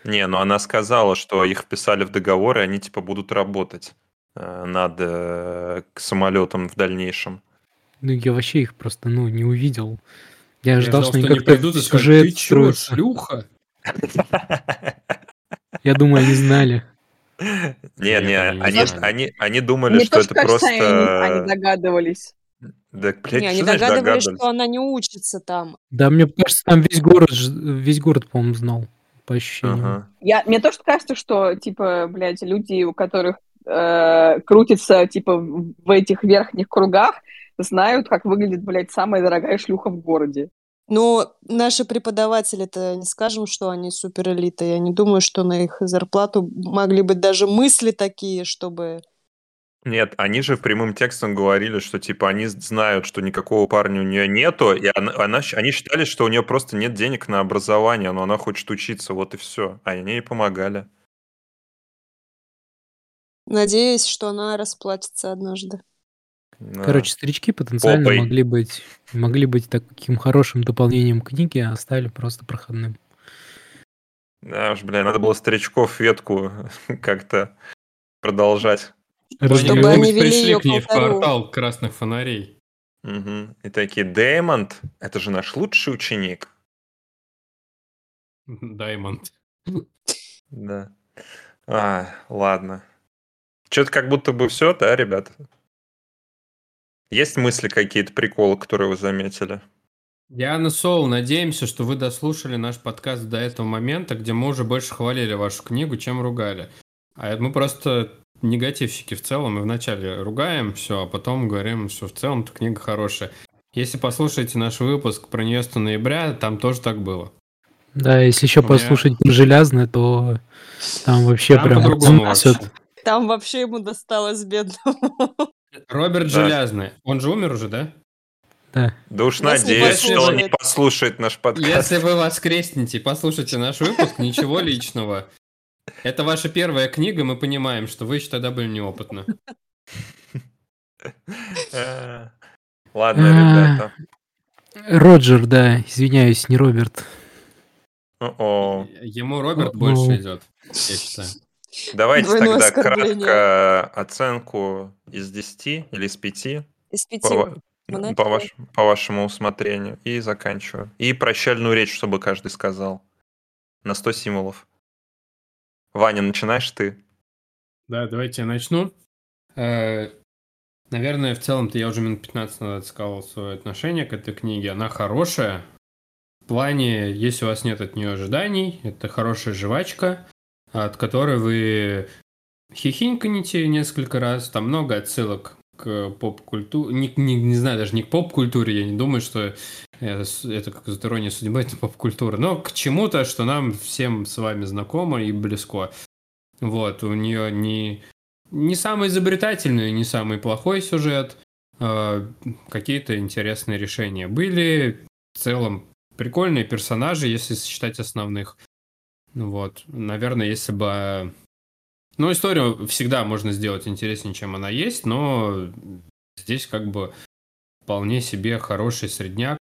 Не, ну она сказала, что их вписали в договор, и они типа будут работать э, над э, самолетом в дальнейшем. Ну, я вообще их просто, ну, не увидел. Я, я ждал, что они как-то придут и скажут, ты чё, шлюха? (laughs) Я думаю, они знали. Не, не, они, они, они думали, что это просто... Они догадывались. Да, блядь, не, они догадывались, что она не учится там. Да, мне кажется, там весь город, весь город, по-моему, знал, по ощущениям. Ага. Я, мне тоже кажется, что, типа, блядь, люди, у которых э, крутятся, типа, в этих верхних кругах, знают, как выглядит, блядь, самая дорогая шлюха в городе. Ну, наши преподаватели-то не скажем, что они суперэлиты. Я не думаю, что на их зарплату могли быть даже мысли такие, чтобы нет, они же прямым текстом говорили, что типа они знают, что никакого парня у нее нету, и она, она, они считали, что у нее просто нет денег на образование, но она хочет учиться, вот и все. А они ей помогали. Надеюсь, что она расплатится однажды. Да. Короче, старички потенциально Попой. могли быть, могли быть таким хорошим дополнением книги, а стали просто проходным. Да уж, бля, надо было старичков ветку (laughs) как-то продолжать. Чтобы они пришли к ней в квартал красных фонарей. Угу. И такие, Дэймонд, это же наш лучший ученик. Даймонд. Да. А, ладно. Что-то как будто бы все, да, ребята? Есть мысли какие-то, приколы, которые вы заметили? Диана Соул, надеемся, что вы дослушали наш подкаст до этого момента, где мы уже больше хвалили вашу книгу, чем ругали. А мы просто негативщики в целом, мы вначале ругаем все, а потом говорим, что в целом-то книга хорошая. Если послушаете наш выпуск про нее 100 ноября, там тоже так было. Да, если еще У послушать меня... железное, то там вообще там прям. Там вообще ему досталось бедному. Роберт да. Железный. Он же умер уже, да? Да. Да уж надеюсь, что он не послушает наш подкаст. Если вы воскреснете, послушайте наш выпуск, ничего личного. Это ваша первая книга, мы понимаем, что вы еще тогда были неопытны. (laughs) Ладно, ребята. Роджер, да, извиняюсь, не Роберт. Ему Роберт больше идет, я считаю. Давайте тогда кратко оценку из 10 или из 5. Из 5. По, по, ваш, по вашему усмотрению. И заканчиваю. И прощальную речь, чтобы каждый сказал. На 100 символов. Ваня, начинаешь ты? Да, давайте я начну. Э, наверное, в целом-то я уже минут 15 назад сказал свое отношение к этой книге. Она хорошая. В плане, если у вас нет от нее ожиданий, это хорошая жвачка, от которой вы хихинькаете несколько раз. Там много отсылок к поп-культуре. Не, не, не знаю, даже не к поп-культуре. Я не думаю, что это, это как ирония судьбы, (laughs) это поп-культура. Но к чему-то, что нам всем с вами знакомо и близко. Вот, у нее не не самый изобретательный, не самый плохой сюжет. Э, какие-то интересные решения были. В целом, прикольные персонажи, если считать основных. Вот, наверное, если бы... Ну, историю всегда можно сделать интереснее, чем она есть, но здесь как бы вполне себе хороший средняк.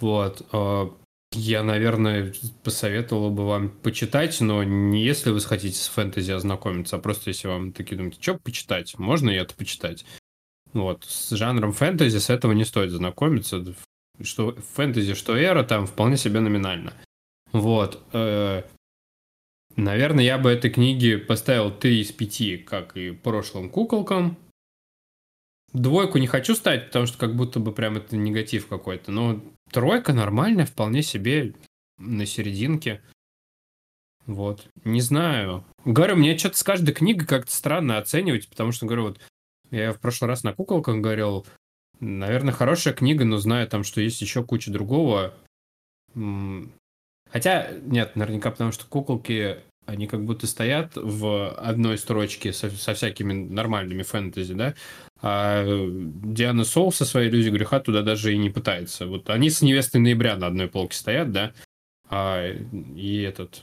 Вот. Э, я, наверное, посоветовал бы вам почитать, но не если вы хотите с фэнтези ознакомиться, а просто если вам такие думаете, что почитать, можно и это почитать. Вот, с жанром фэнтези с этого не стоит знакомиться. Что фэнтези, что эра, там вполне себе номинально. Вот. Э, наверное, я бы этой книге поставил 3 из 5, как и прошлым куколкам. Двойку не хочу ставить, потому что как будто бы прям это негатив какой-то. Но тройка нормальная, вполне себе на серединке. Вот. Не знаю. Говорю, мне что-то с каждой книгой как-то странно оценивать, потому что, говорю, вот я в прошлый раз на куколках говорил, наверное, хорошая книга, но знаю там, что есть еще куча другого. Хотя, нет, наверняка потому, что куколки, они как будто стоят в одной строчке со, со всякими нормальными фэнтези, да, а Диана Соул со своей иллюзией греха туда даже и не пытается. Вот они с невестой ноября на одной полке стоят, да, а, и этот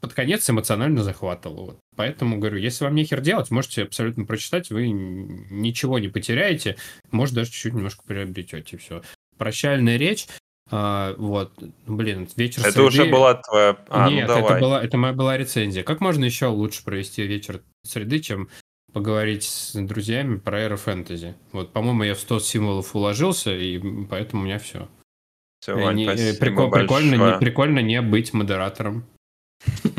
под конец эмоционально захватывало. Вот. Поэтому говорю, если вам нехер делать, можете абсолютно прочитать, вы ничего не потеряете, может даже чуть-чуть немножко приобретете. Все. Прощальная речь. А, вот, блин, вечер Это среды... уже была твоя... А, ну Нет, ну давай. это, была, это моя была рецензия. Как можно еще лучше провести вечер среды, чем поговорить с друзьями про эру фэнтези? Вот, по-моему, я в 100 символов уложился, и поэтому у меня все. Все, Вань, не, прикол, прикольно, не, прикольно не быть модератором. (laughs)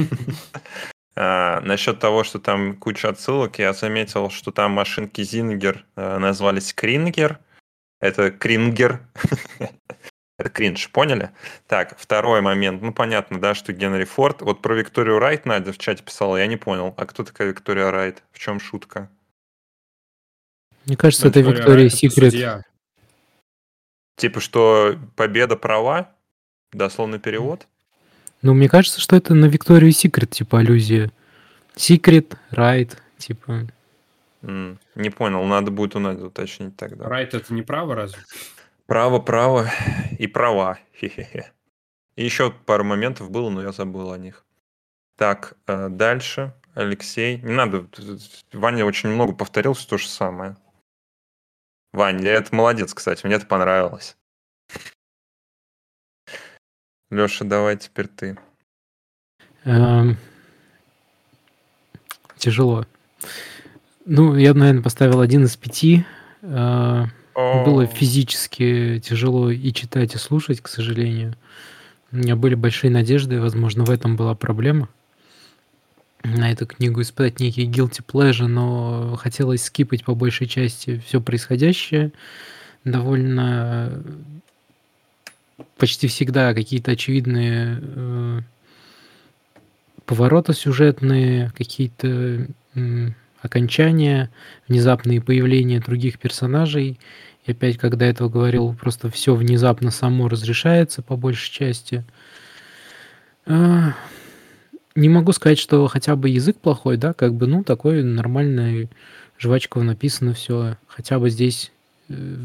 А, насчет того, что там куча отсылок, я заметил, что там машинки Зингер а, назвались Крингер. Это Крингер. (laughs) Это кринж, поняли? Так, второй момент. Ну, понятно, да, что Генри Форд. Вот про Викторию Райт Надя в чате писала, я не понял. А кто такая Виктория Райт? В чем шутка? Мне кажется, Виктория это Виктория Секрет. Типа, что победа права? Дословный перевод? Ну, мне кажется, что это на Викторию Секрет, типа, аллюзия. Секрет, Райт, типа. Mm, не понял, надо будет у нас уточнить тогда. Райт это не право разве? Право, право и права. Хе-хе-хе. И еще пару моментов было, но я забыл о них. Так, э, дальше. Алексей. Не надо. Ваня очень много повторил все то же самое. Ваня, это молодец, кстати. Мне это понравилось. Леша, давай теперь ты. Эм, тяжело. Ну, я, наверное, поставил один из пяти. Э, было физически тяжело и читать, и слушать, к сожалению. У меня были большие надежды, возможно, в этом была проблема. На эту книгу испытать некий guilty pleasure, но хотелось скипать по большей части все происходящее. Довольно почти всегда какие-то очевидные э, повороты сюжетные, какие-то э, окончания, внезапные появления других персонажей. И опять, когда этого говорил, просто все внезапно само разрешается по большей части. Э, не могу сказать, что хотя бы язык плохой, да, как бы, ну, такой нормальный, жвачково написано все. Хотя бы здесь э,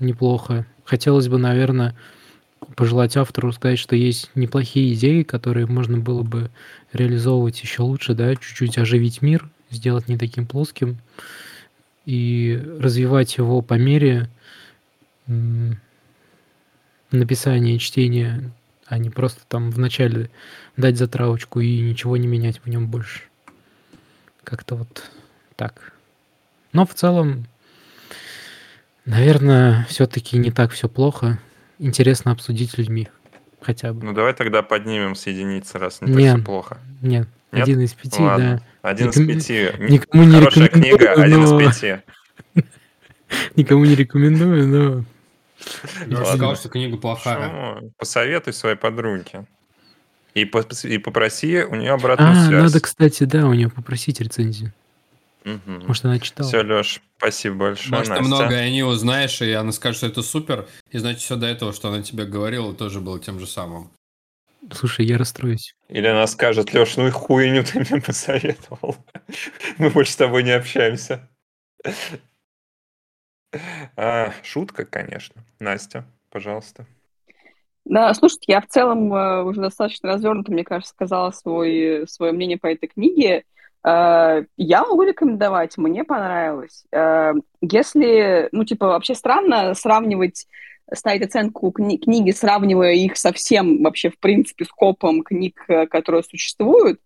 неплохо. Хотелось бы, наверное, пожелать автору сказать, что есть неплохие идеи, которые можно было бы реализовывать еще лучше, да, чуть-чуть оживить мир, сделать не таким плоским и развивать его по мере написания, чтения, а не просто там вначале дать затравочку и ничего не менять в нем больше. Как-то вот так. Но в целом Наверное, все-таки не так все плохо. Интересно обсудить людьми. Хотя бы. Ну давай тогда поднимем с единицы, раз не нет, так все плохо. Нет, нет, один из пяти, Ладно. да. Один Ником... из пяти. Никому не Хорошая книга, но... один из пяти. (laughs) Никому не рекомендую, но... Я сказал, что книга плохая. Почему? Посоветуй своей подруге. И, и попроси у нее обратную а, связь. надо, кстати, да, у нее попросить рецензию. Угу. Может, она читала. Все, Леш, спасибо большое. Может, Настя. ты много о ней узнаешь, и она скажет, что это супер, и значит, все до этого, что она тебе говорила, тоже было тем же самым. Слушай, я расстроюсь. Или она скажет, Леш, ну и хуйню ты мне посоветовал. (laughs) Мы больше с тобой не общаемся. А, шутка, конечно. Настя, пожалуйста. Да, слушайте, я в целом э, уже достаточно развернуто, мне кажется, сказала свой, свое мнение по этой книге. Э, я могу рекомендовать, мне понравилось. Э, если, ну, типа, вообще странно сравнивать, ставить оценку кни- книги, сравнивая их со всем вообще, в принципе, скопом книг, которые существуют,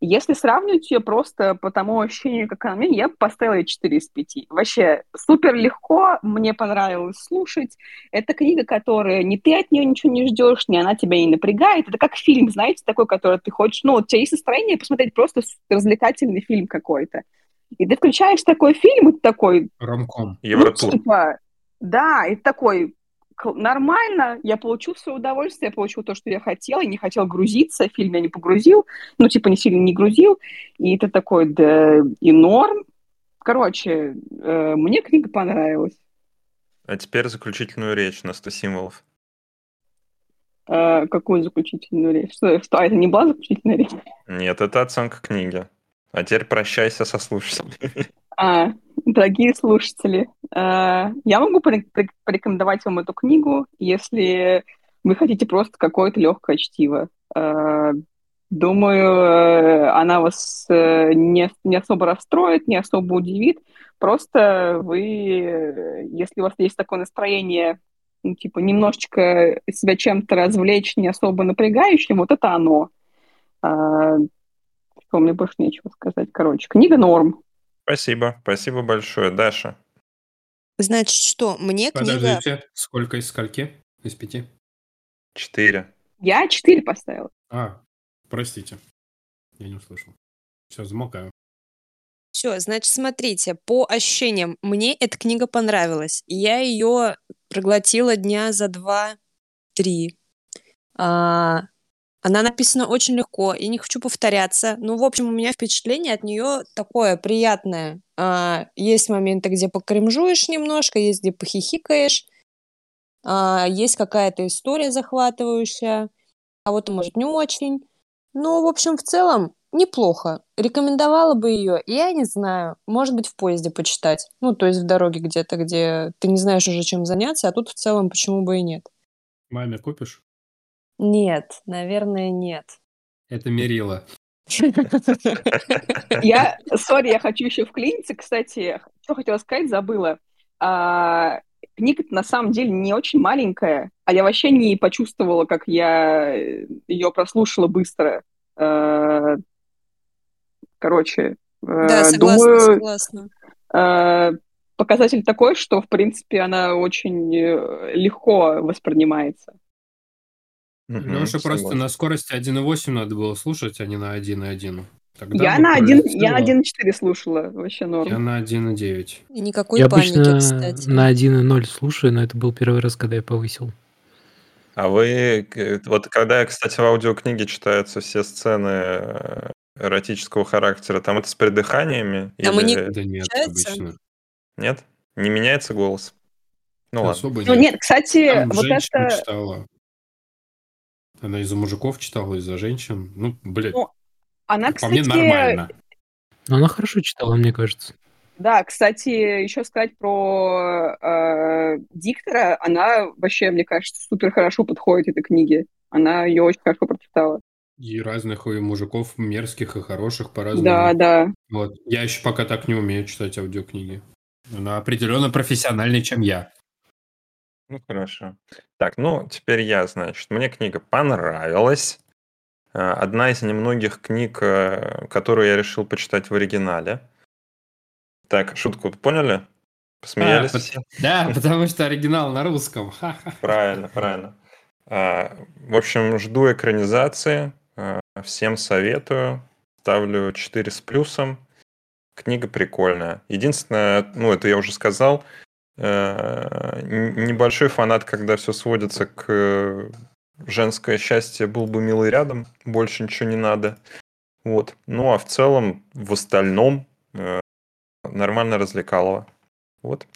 если сравнивать ее просто по тому ощущению, как она мне, я бы поставила ей 4 из 5. Вообще супер легко, мне понравилось слушать. Это книга, которая не ты от нее ничего не ждешь, не она тебя не напрягает. Это как фильм, знаете, такой, который ты хочешь... Ну, у тебя есть настроение посмотреть просто развлекательный фильм какой-то. И ты включаешь такой фильм, и ты такой... Ромком. Евротур. Ну, типа, да, и ты такой, нормально, я получу свое удовольствие, я получу то, что я хотела, и не хотел грузиться, фильм я не погрузил, ну, типа, не сильно не грузил, и ты такой, да, и норм. Короче, э, мне книга понравилась. А теперь заключительную речь на 100 символов. Э, какую заключительную речь? Что, что, а это не была заключительная речь? Нет, это оценка книги. А теперь прощайся со слушателями. А, дорогие слушатели, э, я могу порекомендовать вам эту книгу, если вы хотите просто какое-то легкое чтиво. Э, думаю, э, она вас не, не особо расстроит, не особо удивит. Просто вы, если у вас есть такое настроение, ну, типа, немножечко себя чем-то развлечь, не особо напрягающим, вот это оно. Что, мне больше нечего сказать. Короче, книга норм. Спасибо, спасибо большое. Даша. Значит, что, мне книга... Подождите, сколько из скольки? Из пяти? Четыре. Я четыре поставила. А, простите, я не услышал. Все, замолкаю. Все, значит, смотрите, по ощущениям, мне эта книга понравилась. Я ее проглотила дня за два-три. А, она написана очень легко, и не хочу повторяться. Ну, в общем, у меня впечатление от нее такое приятное. А, есть моменты, где покремжуешь немножко, есть где похихикаешь, а, есть какая-то история захватывающая, а вот может не очень. Ну, в общем, в целом неплохо. Рекомендовала бы ее, я не знаю, может быть, в поезде почитать. Ну, то есть в дороге где-то, где ты не знаешь уже, чем заняться, а тут в целом почему бы и нет. Маме купишь? Нет, наверное, нет. Это мерило. (laughs) Я, сори, я хочу еще вклиниться, кстати, что хотела сказать, забыла. А, книга на самом деле не очень маленькая, а я вообще не почувствовала, как я ее прослушала быстро. А, короче, да, согласна, думаю, согласна. А, показатель такой, что, в принципе, она очень э, легко воспринимается. Угу, Леша просто на скорости 1.8 надо было слушать, а не на 1.1. Тогда я на, 1, я на 1.4 слушала, вообще норм. Я на 1.9. И никакой я паники, обычно кстати. на 1.0 слушаю, но это был первый раз, когда я повысил. А вы, вот когда, кстати, в аудиокниге читаются все сцены э, эротического характера, там это с придыханиями? Там или... не... Да нет, обычно. Нет? Не меняется голос? Ну ладно. Особо нет. Ну нет, кстати, там вот это... читала. Она из-за мужиков читала, из-за женщин. Ну, блядь. Ну, она, по кстати... мне нормально. Но она хорошо читала, мне кажется. Да, кстати, еще сказать про э, диктора, она вообще, мне кажется, супер хорошо подходит этой книге. Она ее очень хорошо прочитала. И разных и мужиков мерзких и хороших по-разному. Да, да. Вот. Я еще пока так не умею читать аудиокниги. Она определенно профессиональнее, чем я. Ну, хорошо. Так, ну, теперь я, значит, мне книга понравилась. А, одна из немногих книг, э, которую я решил почитать в оригинале. Так, шутку поняли? Посмеялись? А, все? Да, потому что оригинал на русском. Правильно, правильно. А, в общем, жду экранизации. А, всем советую. Ставлю 4 с плюсом. Книга прикольная. Единственное, ну, это я уже сказал, Э, небольшой фанат, когда все сводится к э, женское счастье, был бы милый рядом, больше ничего не надо. Вот. Ну а в целом, в остальном, э, нормально развлекалово. Вот.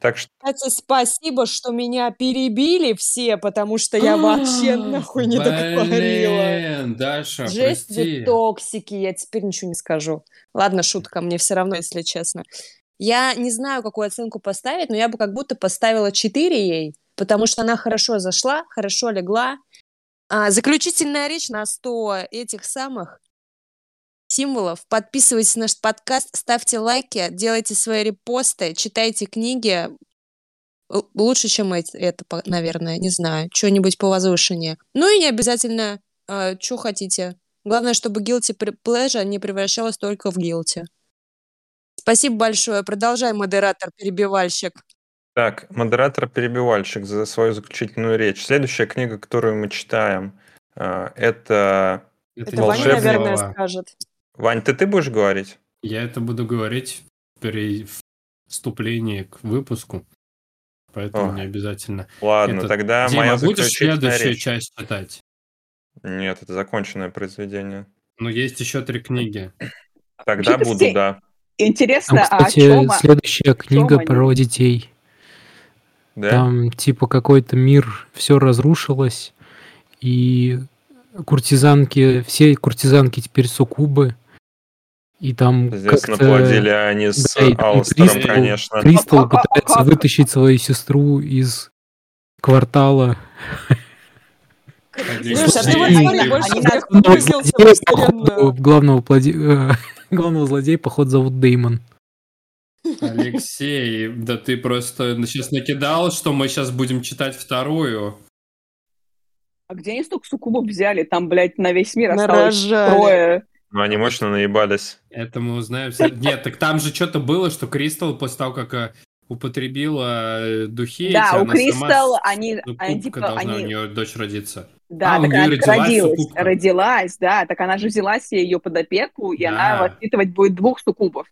Так что Кстати, спасибо, что меня перебили все, потому что я вообще нахуй не договорила. Даша, Жесть прости. токсики, я теперь ничего не скажу. Ладно, шутка, мне все равно, если честно. Я не знаю, какую оценку поставить, но я бы как будто поставила 4 ей, потому что она хорошо зашла, хорошо легла. А, заключительная речь на 100 этих самых символов. Подписывайтесь на наш подкаст, ставьте лайки, делайте свои репосты, читайте книги. Лучше, чем это, наверное, не знаю. Что-нибудь по возвышеннее. Ну и не обязательно, что хотите. Главное, чтобы guilty pleasure не превращалось только в guilty. Спасибо большое. Продолжай, модератор-перебивальщик. Так, модератор-перебивальщик за свою заключительную речь. Следующая книга, которую мы читаем, а, это... Это Это Ваня, наверное, скажет. Вань, ты ты будешь говорить? Я это буду говорить при вступлении к выпуску, поэтому Ой. не обязательно. Ладно, Это- тогда Дима, моя будешь следующую речь. часть читать? Нет, это законченное произведение. Ну, есть еще три книги. Тогда буду, все- да. Там, Интересно, а о кстати, чем... следующая книга они? про детей. Да? Там типа какой-то мир, все разрушилось, и куртизанки, все куртизанки теперь суккубы. И там Естественно, как-то плодили они с да, Алстером, Кристал- конечно. Кристал А- а- а пытается вытащить свою сестру из квартала. Слушай, а ты вот смотри, они больше Главного (laughs) главного, злодея, походу, зовут Деймон. Алексей, да ты просто сейчас накидал, что мы сейчас будем читать вторую. А где они столько суккубов взяли? Там, блядь, на весь мир осталось трое. Ну, они мощно наебались. Это мы узнаем. Нет, так там же что-то было, что Кристал после того, как э, употребила э, духи, Да, эти, у она Кристал сама с- они- они, типа, они- у нее дочь родиться. Да, А, так она родилась родилась, родилась, да, так она же взяла себе ее под опеку, и она Да. воспитывать будет двух суккубов.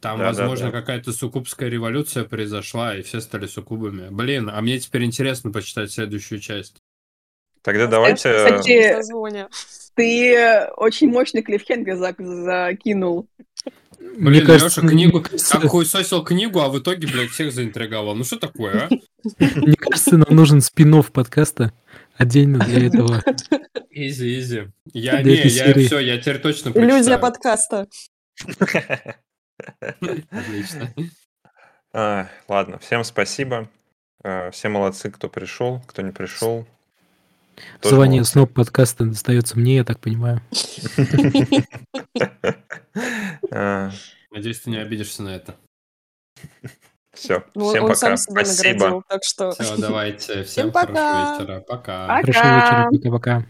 Там, Да, да, возможно, да. какая-то суккубская революция произошла, и все стали суккубами. Блин, а мне теперь интересно почитать следующую часть. Тогда давайте... Кстати, ты очень мощный клифхенгер за- закинул. Блин, кажется, Леша книгу, мне кажется, как хуесосил книгу, а в итоге, блядь, всех заинтриговал. Ну что такое, а? Мне кажется, нам нужен спин подкаста отдельно для этого. Изи, изи. Я не, я все, я теперь точно Иллюзия прочитаю. подкаста. Отлично. А, Ладно, всем спасибо. А, Все молодцы, кто пришел, кто не пришел. Тоже Звание молодцы. сноб подкаста достается мне, я так понимаю. (laughs) А, Надеюсь, ты не обидишься на это. Все, Ну, всем он пока. сам себя Спасибо. наградил, так что... Все, давайте. Всем Всем хорошего пока. вечера. Пока. Пока. Хорошего вечера, пока-пока.